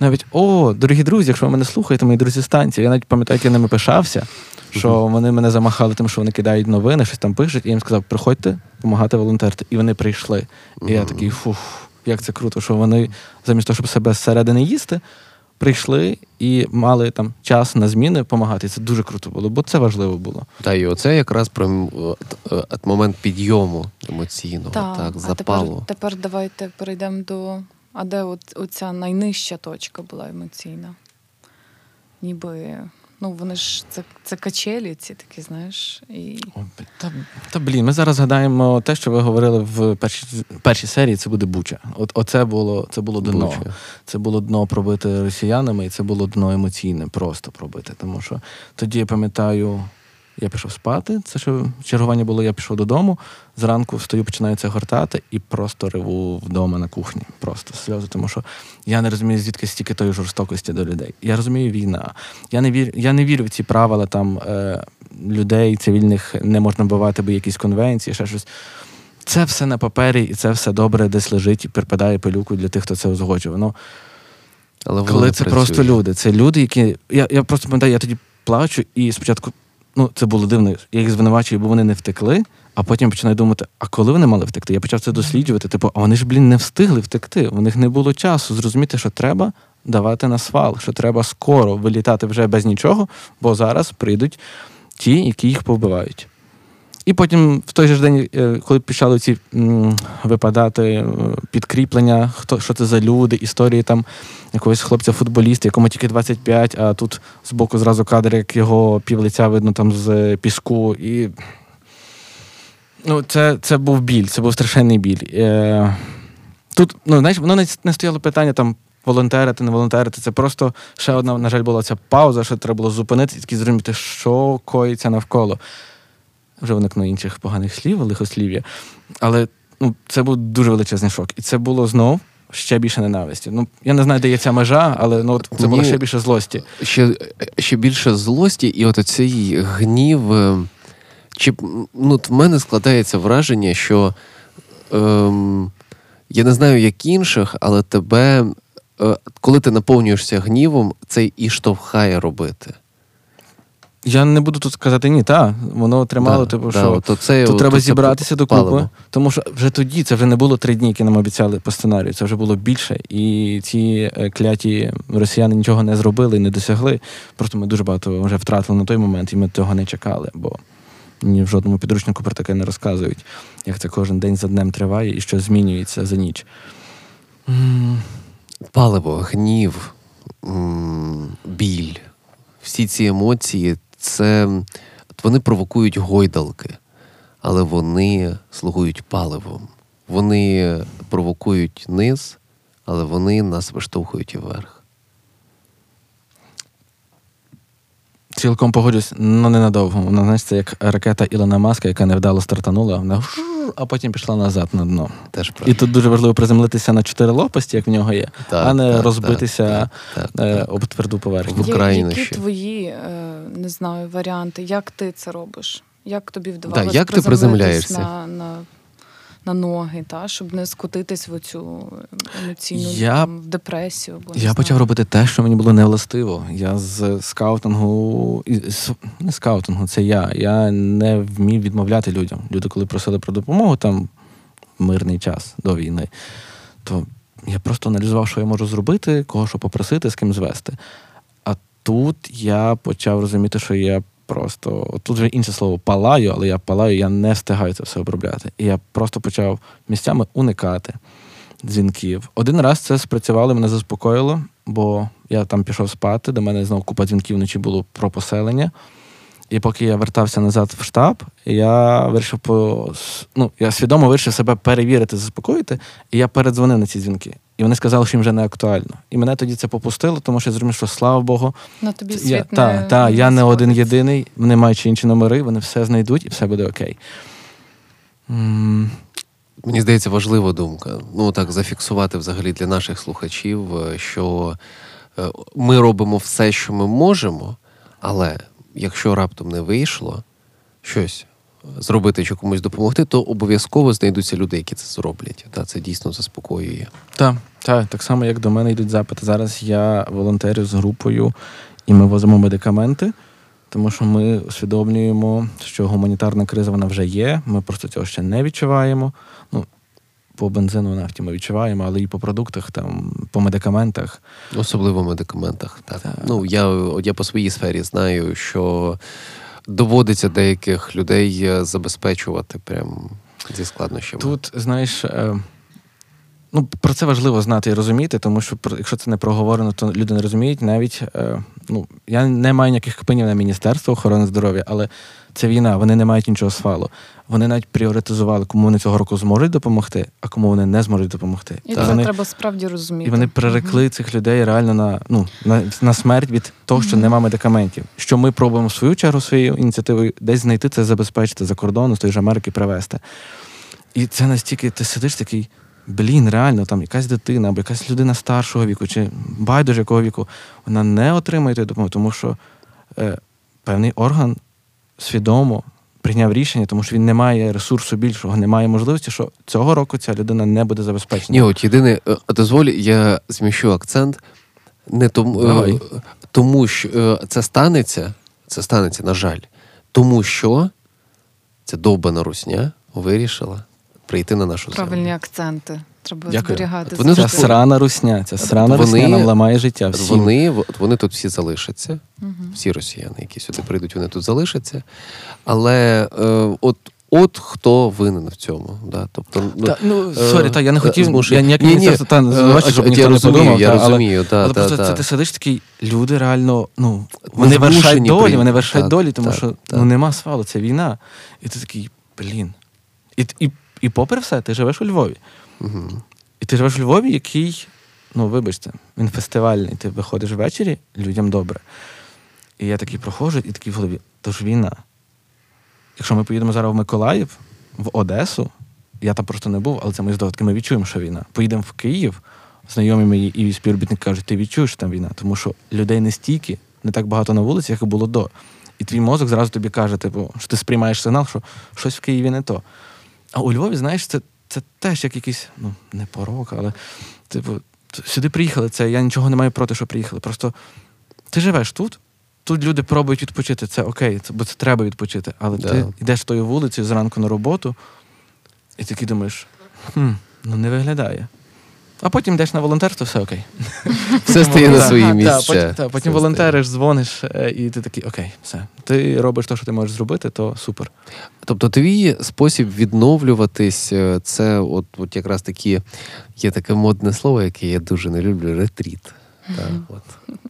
Навіть, о, дорогі друзі, якщо ви мене слухаєте, мої друзі станції, я навіть пам'ятаю, як я ними пишався, що вони мене замахали тим, що вони кидають новини, щось там пишуть, і я їм сказав, приходьте, допомагати волонтерити. І вони прийшли. І я такий, фух, як це круто, що вони замість того, щоб себе зсередини їсти, прийшли і мали там час на зміни допомагати. І Це дуже круто було, бо це важливо було. Та і оце якраз про е, от момент підйому емоційного, так, а запалу. тепер, тепер давайте перейдемо до. А де от, оця найнижча точка була емоційна? Ніби. Ну, вони ж це, це качелі, ці такі, знаєш. І... О, Та, та блін, ми зараз згадаємо те, що ви говорили в першій, першій серії. Це буде Буча. От оце було це було дно. Буча. Це було дно пробите росіянами, і це було дно емоційне, просто пробите. Тому що тоді я пам'ятаю, я пішов спати. Це що чергування було, я пішов додому. Зранку встаю, починаю це гортати і просто реву вдома на кухні. Просто сльози. Тому що я не розумію, звідки стільки тої жорстокості до людей. Я розумію війна. Я не вірю, я не вірю в ці правила там е, людей цивільних не можна вбивати, бо якісь конвенції, ще щось. Це все на папері, і це все добре десь лежить і припадає пилюку для тих, хто це узгоджує. Воно Але коли це працює. просто люди. Це люди, які. Я, я просто пам'ятаю, я тоді плачу, і спочатку, ну, це було дивно. Я їх звинувачую, бо вони не втекли, а потім починаю думати, а коли вони мали втекти? Я почав це досліджувати. Типу, а вони ж, блін, не встигли втекти. У них не було часу зрозуміти, що треба давати на свал, що треба скоро вилітати вже без нічого, бо зараз прийдуть ті, які їх повбивають. І потім в той же день, е, коли почали ці випадати е, підкріплення, хто що це за люди, історії там якогось хлопця-футболіста, якому тільки 25, а тут збоку зразу кадр, як його півлиця видно там з піску. І ну, це, це був біль, це був страшенний біль. Е, тут, ну, знаєш, воно не стояло питання там. Волонтерити, не волонтерити. Це просто ще одна, на жаль, була ця пауза, що треба було зупинити і зрозуміти, що коїться навколо вже виникну інших поганих слів, лихослів'я. Але ну, це був дуже величезний шок. І це було знов ще більше ненависті. Ну, я не знаю, де є ця межа, але ну, от це було ще більше злості. ще, ще більше злості, і от оцей гнів. е, Чи ну, в мене складається враження, що ем, я не знаю, як інших, але тебе, е, коли ти наповнюєшся гнівом, це і штовхає робити. Я не буду тут сказати ні, та воно тримало, Да, типу, да, що от оце- тут от треба оце зібратися до купи. Тому що вже тоді це вже не було три дні, які нам обіцяли по сценарію. Це вже було більше. І ці е, кляті росіяни нічого не зробили і не досягли. Просто ми дуже багато вже втратили на той момент, і ми того не чекали. Бо ні в жодному підручнику про таке не розказують, як це кожен день за днем триває і що змінюється за ніч. Паливо, гнів, біль, всі ці емоції, це вони провокують гойдалки, але вони слугують паливом. Вони провокують низ, але вони нас виштовхують і вверх. Цілком погоджусь, ну ненадовго. Вона, знаєш, це як ракета Ілона Маска, яка невдало стартанула, вона а потім пішла назад на дно. Теж І тут дуже важливо приземлитися на чотири лопасті, як в нього є, Так, а не так, розбитися так, так, е, так. об тверду поверхню. В Україні які ще. твої, е, не знаю, варіанти, як ти це робиш? Як тобі вдавалося Да, як ти приземляєшся? на, на, на ноги, та, щоб не скотитись в оцю емоційну Я- там, в депресію? Або, Я знаю. почав робити те, що мені було невластиво. Я з скаутингу, з- не скаутингу, це я. Я не вмів відмовляти людям. Люди, коли просили про допомогу, там мирний час до війни, то я просто аналізував, що я можу зробити, кого що попросити, з ким звести. А тут я почав розуміти, що я просто тут вже інше слово палаю, але я палаю, я не встигаю це все обробляти. І я просто почав місцями уникати дзвінків. Один раз це спрацювало, мене заспокоїло, бо я там пішов спати, до мене знову купа дзвінків вночі було про поселення. І поки я вертався назад в штаб, я вирішив по ну, я свідомо вирішив себе перевірити, заспокоїти, і я передзвонив на ці дзвінки. І вони сказали, що їм вже не актуально. І мене тоді це попустило, тому що я зрозумів, що слава Богу, На тобі світ я, не, та, та, не я не один єдиний, вони мають інші номери, вони все знайдуть і все буде окей. Мені здається, важлива думка. Ну так зафіксувати взагалі для наших слухачів, е, що е, ми робимо все, що ми можемо, але якщо раптом не вийшло щось зробити чи комусь допомогти, то обов'язково знайдуться люди, які це зроблять. Та це дійсно заспокоює. Так, так, так само, як до мене йдуть запити. Зараз я волонтерю з групою, і ми возимо медикаменти тому що ми усвідомлюємо, що гуманітарна криза вона вже є. Ми просто цього ще не відчуваємо. Ну, по бензину нафті ми відчуваємо, але і по продуктах, там, по медикаментах. Особливо в медикаментах. Так. Так. Ну, я, я по своїй сфері знаю, що доводиться деяких людей е, забезпечувати прям зі складнощами. Тут, знаєш, е, ну, про це важливо знати і розуміти, тому що якщо це не проговорено, то люди не розуміють. Навіть е, ну, я не маю ніяких капинів на Міністерство охорони здоров'я, але це війна, вони не мають нічого свалу. Вони навіть пріоритизували, кому вони цього року зможуть допомогти, а кому вони не зможуть допомогти. І це вони, треба справді розуміти. і вони прирекли цих людей реально на, ну, на, на смерть від того, що Мгм. нема медикаментів. Що ми пробуємо в свою чергу своєю ініціативою десь знайти це, забезпечити за кордону, з тої ж Америки привезти. І це настільки ти сидиш такий, блін, реально, там якась дитина або якась людина старшого віку, чи байдуже якого віку, вона не отримує тієї допомоги, тому що е, певний орган свідомо прийняв рішення, тому що він не має ресурсу більшого, не має можливості, що цього року ця людина не буде забезпечена. Ні, от єдине, е, дозволь, я зміщу акцент. Не тому, Давай. е, тому що е, це станеться, це станеться, на жаль, тому що ця довбана русня вирішила прийти на нашу правильні акценти. Треба Дякую. зберігати. Вони Ця тут срана русня, ця срана Вони- русня нам ламає життя всім. Вони, вони тут всі залишаться, всі росіяни, які сюди прийдуть, вони тут залишаться. Але е, от, от хто винен в цьому. Да? Тобто, ну, Та, ну, е, сорі, та я не хотів, змушую- я ніяк Ні, ні, міністерство та не е, звинувачую, щоб я ніхто не розумію, подумав. я та, але- розумію, та, Але та, просто та. це ти сидиш такий, люди реально, ну, вони змушені вершать долі, прийняти. вони вершать Так, долі, тому так, що так. ну нема свалу, це війна. І ти такий, блін. І, і, і попри все, ти живеш у Львові. Мгм. І ти живеш у Львові, який, ну вибачте, він фестивальний. Ти виходиш ввечері, людям добре. І я такий проходжу, і такий в голові, то ж війна. Якщо ми поїдемо зараз в Миколаїв, в Одесу, я там просто не був, але це мої здогадки, ми відчуємо, що війна. Поїдемо в Київ, знайомі мої і співробітники кажуть, ти відчуєш, що там війна, тому що людей не стільки, не так багато на вулиці, як і було до. І твій мозок зразу тобі каже, типу, що ти сприймаєш сигнал, що щось в Києві не то. А у Львові, знаєш, це, це теж як якийсь, ну, не порок, але типу, сюди приїхали. Це я нічого не маю проти, що приїхали. Просто ти живеш тут, тут люди пробують відпочити. Це окей, це, бо це треба відпочити. Але Да. ти йдеш тою вулицею зранку на роботу, і такий думаєш, хм, ну не виглядає. А потім йдеш на волонтерство, все окей. <laughs> Все стає на Так, свої місця. Потім, потім волонтериш, дзвониш, е, і ти такий, окей, все. Ти робиш те, що ти можеш зробити, то супер. Тобто твій спосіб відновлюватись, е, це от, от якраз такі є таке модне слово, яке я дуже не люблю ретріт. Так, от.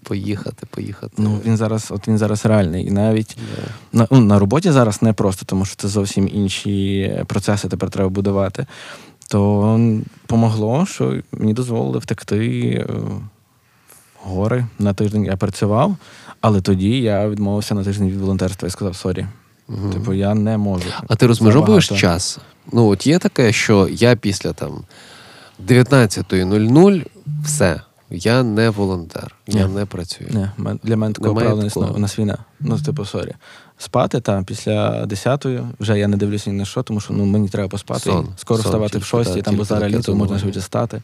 Поїхати, поїхати. Ну він зараз, от він зараз реальний. І навіть Да. на, ну, на роботі зараз не просто, тому що це зовсім інші процеси тепер треба будувати. То помогло, що мені дозволили втекти е, в гори на тиждень. Я працював, але тоді я відмовився на тиждень від волонтерства і сказав: sorry, Мгм. типу, я не можу. А ти розмежовуєш час? Ну, от є таке, що я після там 19.00 все, я не волонтер, я не працюю. Мен- для мене такого правила не існує. У нас війна. Ну, типу, sorry. Спати там після 10-ї, вже я не дивлюся ні на що, тому що ну, мені треба поспати. Сон. Скоро Сон вставати в 6 так, там бо зараз літо можна швидше стати.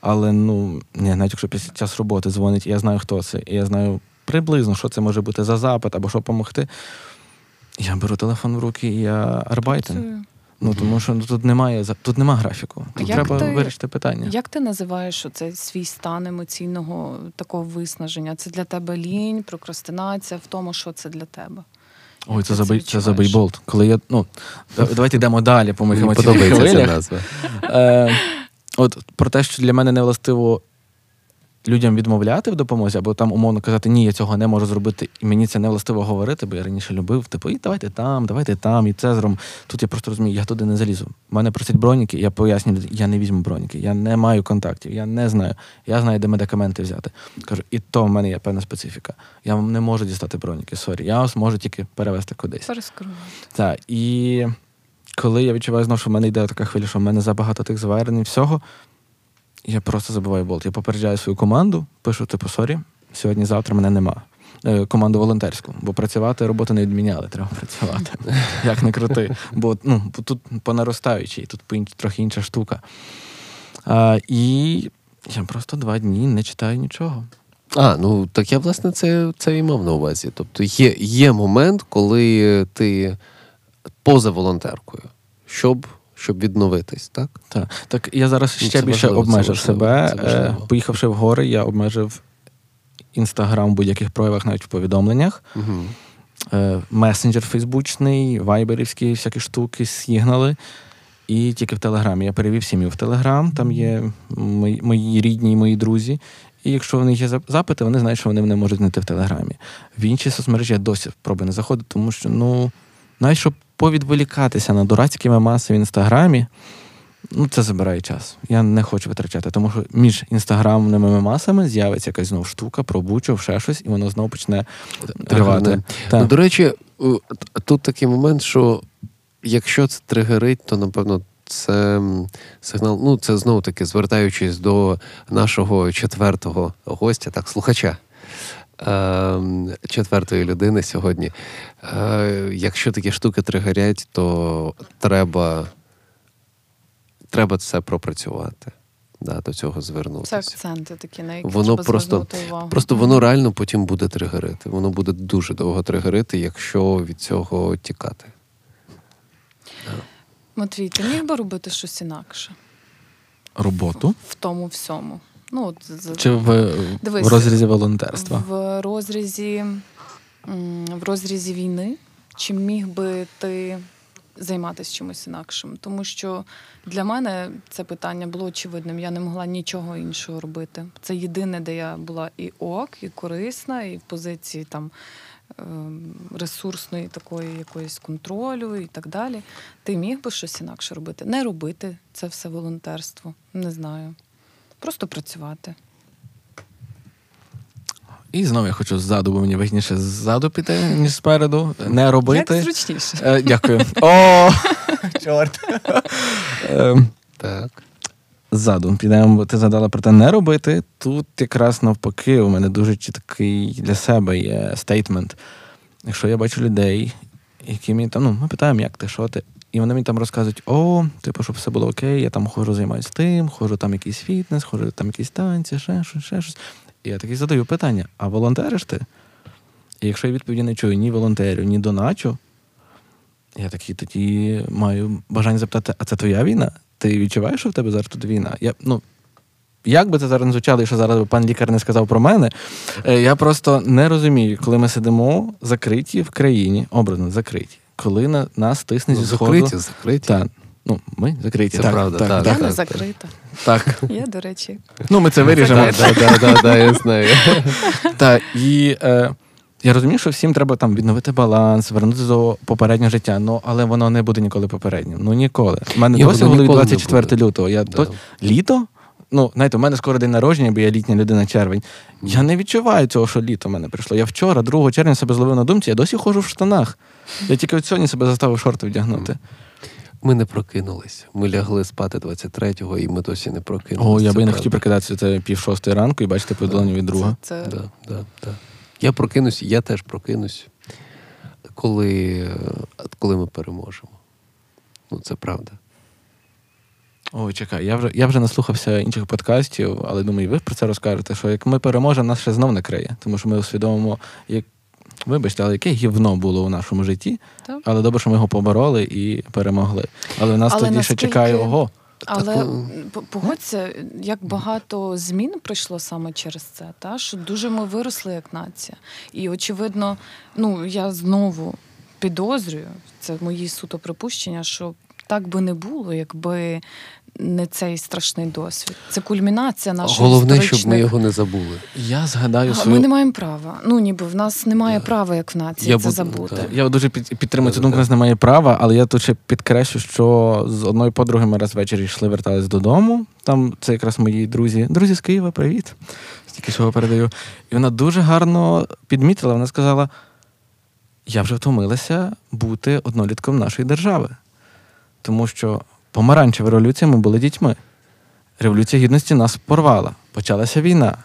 Але ну, ні, навіть якщо після час роботи дзвонить, і я знаю, хто це, і я знаю приблизно, що це може бути за запит або що допомогти. Я беру телефон в руки і я arbeiten. Ну тому що ну, тут немає тут немає графіку. Тут як треба ти- вирішити питання. Як ти називаєш оцей свій стан емоційного такого виснаження? Це для тебе лінь, прокрастинація в тому, що це для тебе? Ой, це забий, це це відчуваєш? Коли я ну давайте йдемо далі по моїх емоційних подобається ця хвилях. назва. Е, от про те, що для мене не властиво людям відмовляти в допомозі, або там умовно казати, ні, я цього не можу зробити, і мені це не властиво говорити, бо я раніше любив, типу, і давайте там, давайте там, і це зробимо. Тут я просто розумію, я туди не залізу. Мене просять броніки, я пояснюю, я не візьму броніки, я не маю контактів, я не знаю. Я знаю, де медикаменти взяти. Кажу, і то в мене є певна специфіка. Я вам не можу дістати броніки, sorry. Я вас можу тільки перевезти кудись. Так, і коли я відчуваю знову, що в мене йде така хвиля, що в мене забагато тих звернень, всього, я просто забиваю болт. Я попереджаю свою команду, пишу, типу, sorry, сьогодні-завтра мене нема. Е, Команду волонтерську, бо працювати роботу не відміняли, треба працювати. <laughs> Як не крути. Бо ну, тут по наростаючій, тут трохи інша штука. А, і я просто два дні не читаю нічого. А, ну так я власне це, це і мав на увазі. Тобто є, є момент, коли ти поза волонтеркою, щоб, щоб відновитись, так? Так, так я зараз Ну, ще це більше важливо, обмежив важливо, себе. це. Е, Поїхавши в гори, я обмежив інстаграм в будь-яких проявах, навіть в повідомленнях. Угу. Месенджер фейсбучний, вайберівські всякі штуки, сігнали. І тільки в Телеграмі. Я перевів сім'ю в Телеграм, там є мої, мої рідні і мої друзі. І якщо в них є запити, вони знають, що вони мене можуть знайти в Телеграмі. В інші соцмережі я досі пробую не заходити, тому що, ну, навіть щоб повідволікатися на дурацькі мемаси в інстаграмі, ну це забирає час. Я не хочу витрачати, тому що між інстаграмними мемасами з'явиться якась знову штука, пробучо, ще щось, і воно знову почне тривати. Ну, до речі, тут такий момент, що якщо це тригерить, то напевно це сигнал. Ну, це знову таки звертаючись до нашого четвертого гостя, так, слухача. Ем, Четвертої людини сьогодні. Е, Якщо такі штуки тригерять, то треба, треба це пропрацювати, да, до цього звернутися. Це акценти такі, на які Воно треба просто- звернути увагу. Просто воно реально потім буде тригерити. Воно буде дуже довго тригерити, якщо від цього тікати. Матвій, ти міг би робити щось інакше Роботу в тому всьому? Ну, от, чи в, Дивись, в розрізі волонтерства? В розрізі, в розрізі війни, чи міг би ти займатися чимось інакшим? Тому що для мене це питання було очевидним. Я не могла нічого іншого робити. Це єдине, де я була і ок, і корисна, і в позиції там. ем, Ресурсної такої якоїсь контролю і так далі. Ти міг би щось інакше робити? Не робити це все волонтерство. Не знаю. Просто працювати. І знову я хочу ззаду, бо мені вигідніше ззаду піти, ніж спереду. Не робити. Як зручніше. Е, дякую. <laughs> О, чорт. Ем, Так. Ззаду підемо, бо ти згадала про те не робити. Тут якраз навпаки, у мене дуже чіткий для себе є стейтмент. Якщо я бачу людей, які мені там, ну, ми питаємо, як ти, що ти, і вони мені там розказують: о, типу, щоб все було окей, я там ходжу, займаюся тим, ходжу там якийсь фітнес, ходжу там якісь танці, ще щось, ще щось. І я такий задаю питання: а волонтериш ти? І якщо я відповіді не чую ні волонтерю, ні доначу, я такий тоді маю бажання запитати: а це твоя війна? Ти відчуваєш, що в тебе зараз тут війна? Я, ну, як би це зараз не звучало, що зараз пан лікар не сказав про мене, е, я просто не розумію, коли ми сидимо закриті в країні, образно закриті, коли на нас тисне Ну, зі сходу. закриті, закриті. Ну, ми закриті. Це так, правда, так, так, Я так, не закрита. так. Я, до речі. Ну, ми це виріжемо. Так, так, так, так, так, я знаю. <laughs> Так, і е, я розумію, що всім треба там відновити баланс, вернутися до попереднього життя. Ну, але воно не буде ніколи попереднім. Ну ніколи. У мене досі голові 24 лютого. Я Да. то літо. Ну, знаєте, у мене скоро день народження, бо я літня людина червень. Я не відчуваю цього, що літо в мене прийшло. Я вчора, 2 червня, себе зловив на думці, я досі ходжу в штанах. Я тільки от сьогодні себе заставив шорти вдягнути. Ми не прокинулись. Ми лягли спати 23-го, і ми досі не прокинулись. О, я би не хотів прикидатися це пів шостої ранку і бачити повідомлення від друга. Це, це... Да, да, да. Я прокинусь, я теж прокинусь, коли, коли ми переможемо. Ну, це правда. Ой, чекай, я вже я вже наслухався інших подкастів, але думаю, ви про це розкажете, що як ми переможемо, нас ще знов накриє. Тому що ми усвідомимо, як вибачте, але яке гівно було у нашому житті, Так. але добре, що ми його побороли і перемогли. Але в нас Але тоді ще чекає ого. Але Так, погодься, як багато змін прийшло саме через це, та що дуже ми виросли як нація. І очевидно, ну я знову підозрюю, це мої суто припущення, що так би не було, якби не цей страшний досвід. Це кульмінація нашої Головне, щоб ми його не забули. Я згадаю А, свою. Ми не маємо права. Ну ніби в нас немає Да. права, як в нації, Я це буду- забути. так. Я дуже під, підтримую цю думку, у нас немає права, але я тут ще підкреслю, що з одною подругою ми раз ввечері йшли, вертались додому. Там це якраз мої друзі. Друзі з Києва, привіт. Стільки всього передаю. І вона дуже гарно підмітила. Вона сказала: я вже втомилася бути однолітком нашої держави. Тому що помаранчева революція ми були дітьми. Революція гідності нас порвала. Почалася війна.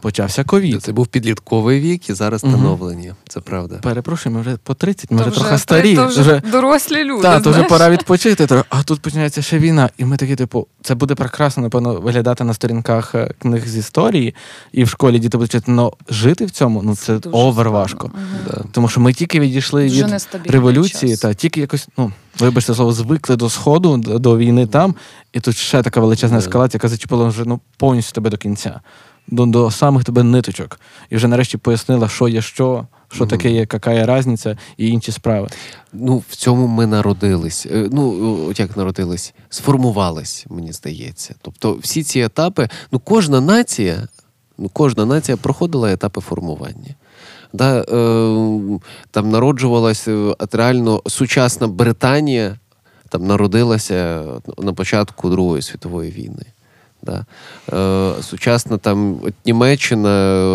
Почався ковід. Це був підлітковий вік і зараз Мгм. становлення. Це правда. Перепрошую, ми вже по 30, ми То вже трохи старі. то вже дорослі люди. Так, то вже пора відпочити. А тут починається ще війна. І ми такі, типу, це буде прекрасно, напевно, виглядати на сторінках е, книг з історії, і в школі діти будуть читати, але жити в цьому ну це Дуже овер важко. Да. Тому що ми тільки відійшли Дуже від революції, час. та тільки якось, ну вибачте слово, звикли до сходу, до, до війни там, і тут ще така величезна ескалація, яка зачепила вже ну повністю тебе до кінця, до, до самих тебе ниточок. І вже нарешті пояснила, що є що, що Мгм. таке є, яка є різниця і інші справи. Ну, в цьому ми народились. Е, Ну, от як народились, сформувались, мені здається. Тобто, всі ці етапи, ну, кожна нація, ну, кожна нація проходила етапи формування. Да, е, там народжувалась е, от реально сучасна Британія, там народилася на початку Другої світової війни. Да. Е, сучасна там от Німеччина,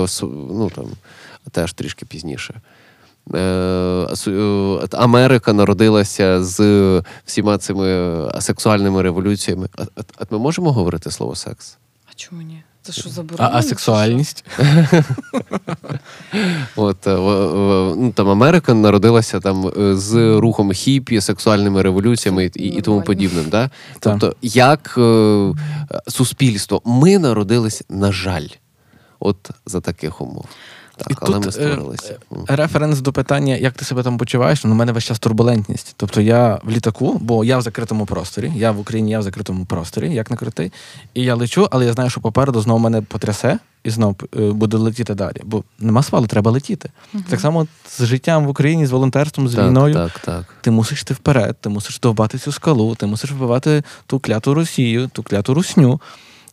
е, ну там теж трішки пізніше. Е, е, Америка народилася з всіма цими асексуальними революціями. А, а ми можемо говорити слово секс? А чому ні? Це що А, заборонено? а сексуальність? От в- ну, там Америка народилася там е, з рухом хіпі, сексуальними революціями і, і тому подібним. Да? Тобто, як е, суспільство, ми народились, на жаль, от за таких умов. Так, І але тут, ми е, створилися. Референс до питання, як ти себе там почуваєш, ну, у мене весь час турбулентність. Тобто я в літаку, бо я в закритому просторі, я в Україні, я в закритому просторі, як не крутий. І я лечу, але я знаю, що попереду знову мене потрясе і знову е, буду летіти далі. Бо нема свалу, треба летіти. Так само з життям в Україні, з волонтерством, з Так, війною. так, так. Ти мусиш йти вперед, ти мусиш довбати цю скалу, ти мусиш вбивати ту кляту Росію, ту кляту русню.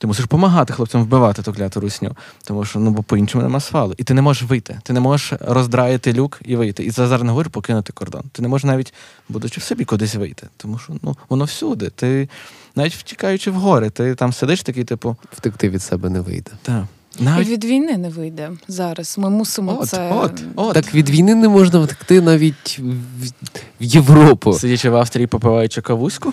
Ти мусиш допомагати хлопцям вбивати ту кляту русню. Тому що ну бо по-іншому нема свалу. І ти не можеш вийти. Ти не можеш роздраїти люк і вийти. І це зараз не говорю покинути кордон. Ти не можеш навіть, будучи в собі, кудись вийти. Тому що ну воно всюди. Ти навіть втікаючи в гори, ти там сидиш такий, типу, Втекти від себе не вийде. та. І від війни не вийде зараз. Ми мусимо от, це. от, от. Так від війни не можна втекти навіть в, Європу. Сидячи в Австрії, попиваючи кавуську.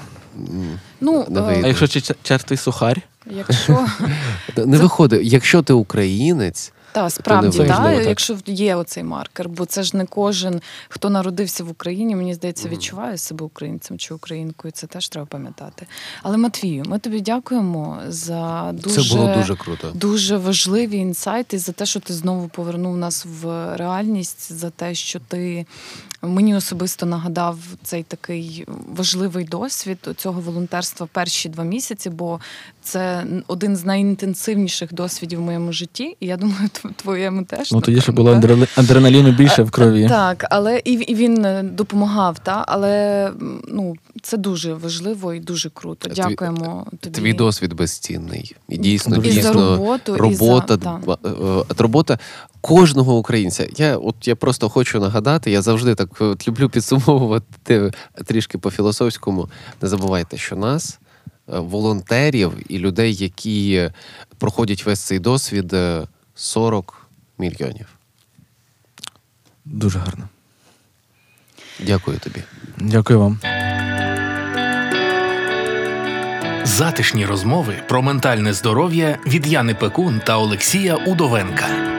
Ну, е. А якщо чертий сухарь, якщо <laughs> Не виходить, якщо ти українець, та справді, та, якщо є оцей маркер, бо це ж не кожен, хто народився в Україні, мені здається, відчуває себе українцем чи українкою. Це теж треба пам'ятати. Але Матвію, ми тобі дякуємо за дуже це було дуже круто. Дуже важливі інсайти за те, що ти знову повернув нас в реальність, за те, що ти мені особисто нагадав цей такий важливий досвід цього волонтерства перші два місяці, бо це один з найінтенсивніших досвідів в моєму житті. І я думаю, твоєму теж. ну тоді ще було адреналіну більше в крові. Так, але і, і він е, допомагав, та але ну це дуже важливо і дуже круто. Твій- Дякуємо тобі. Твій досвід безцінний. І дійсно, Дуже і за дійсно роботу, робота, і за, та. дба- е, е, робота кожного українця. Я от я просто хочу нагадати, я завжди так е, от люблю підсумовувати трішки по-філософському. Не забувайте, що нас, е, волонтерів і людей, які проходять весь цей досвід, е, 40 мільйонів. Дуже гарно. Дякую тобі. Дякую вам. Затишні розмови про ментальне здоров'я від Яни Пекун та Олексія Удовенка.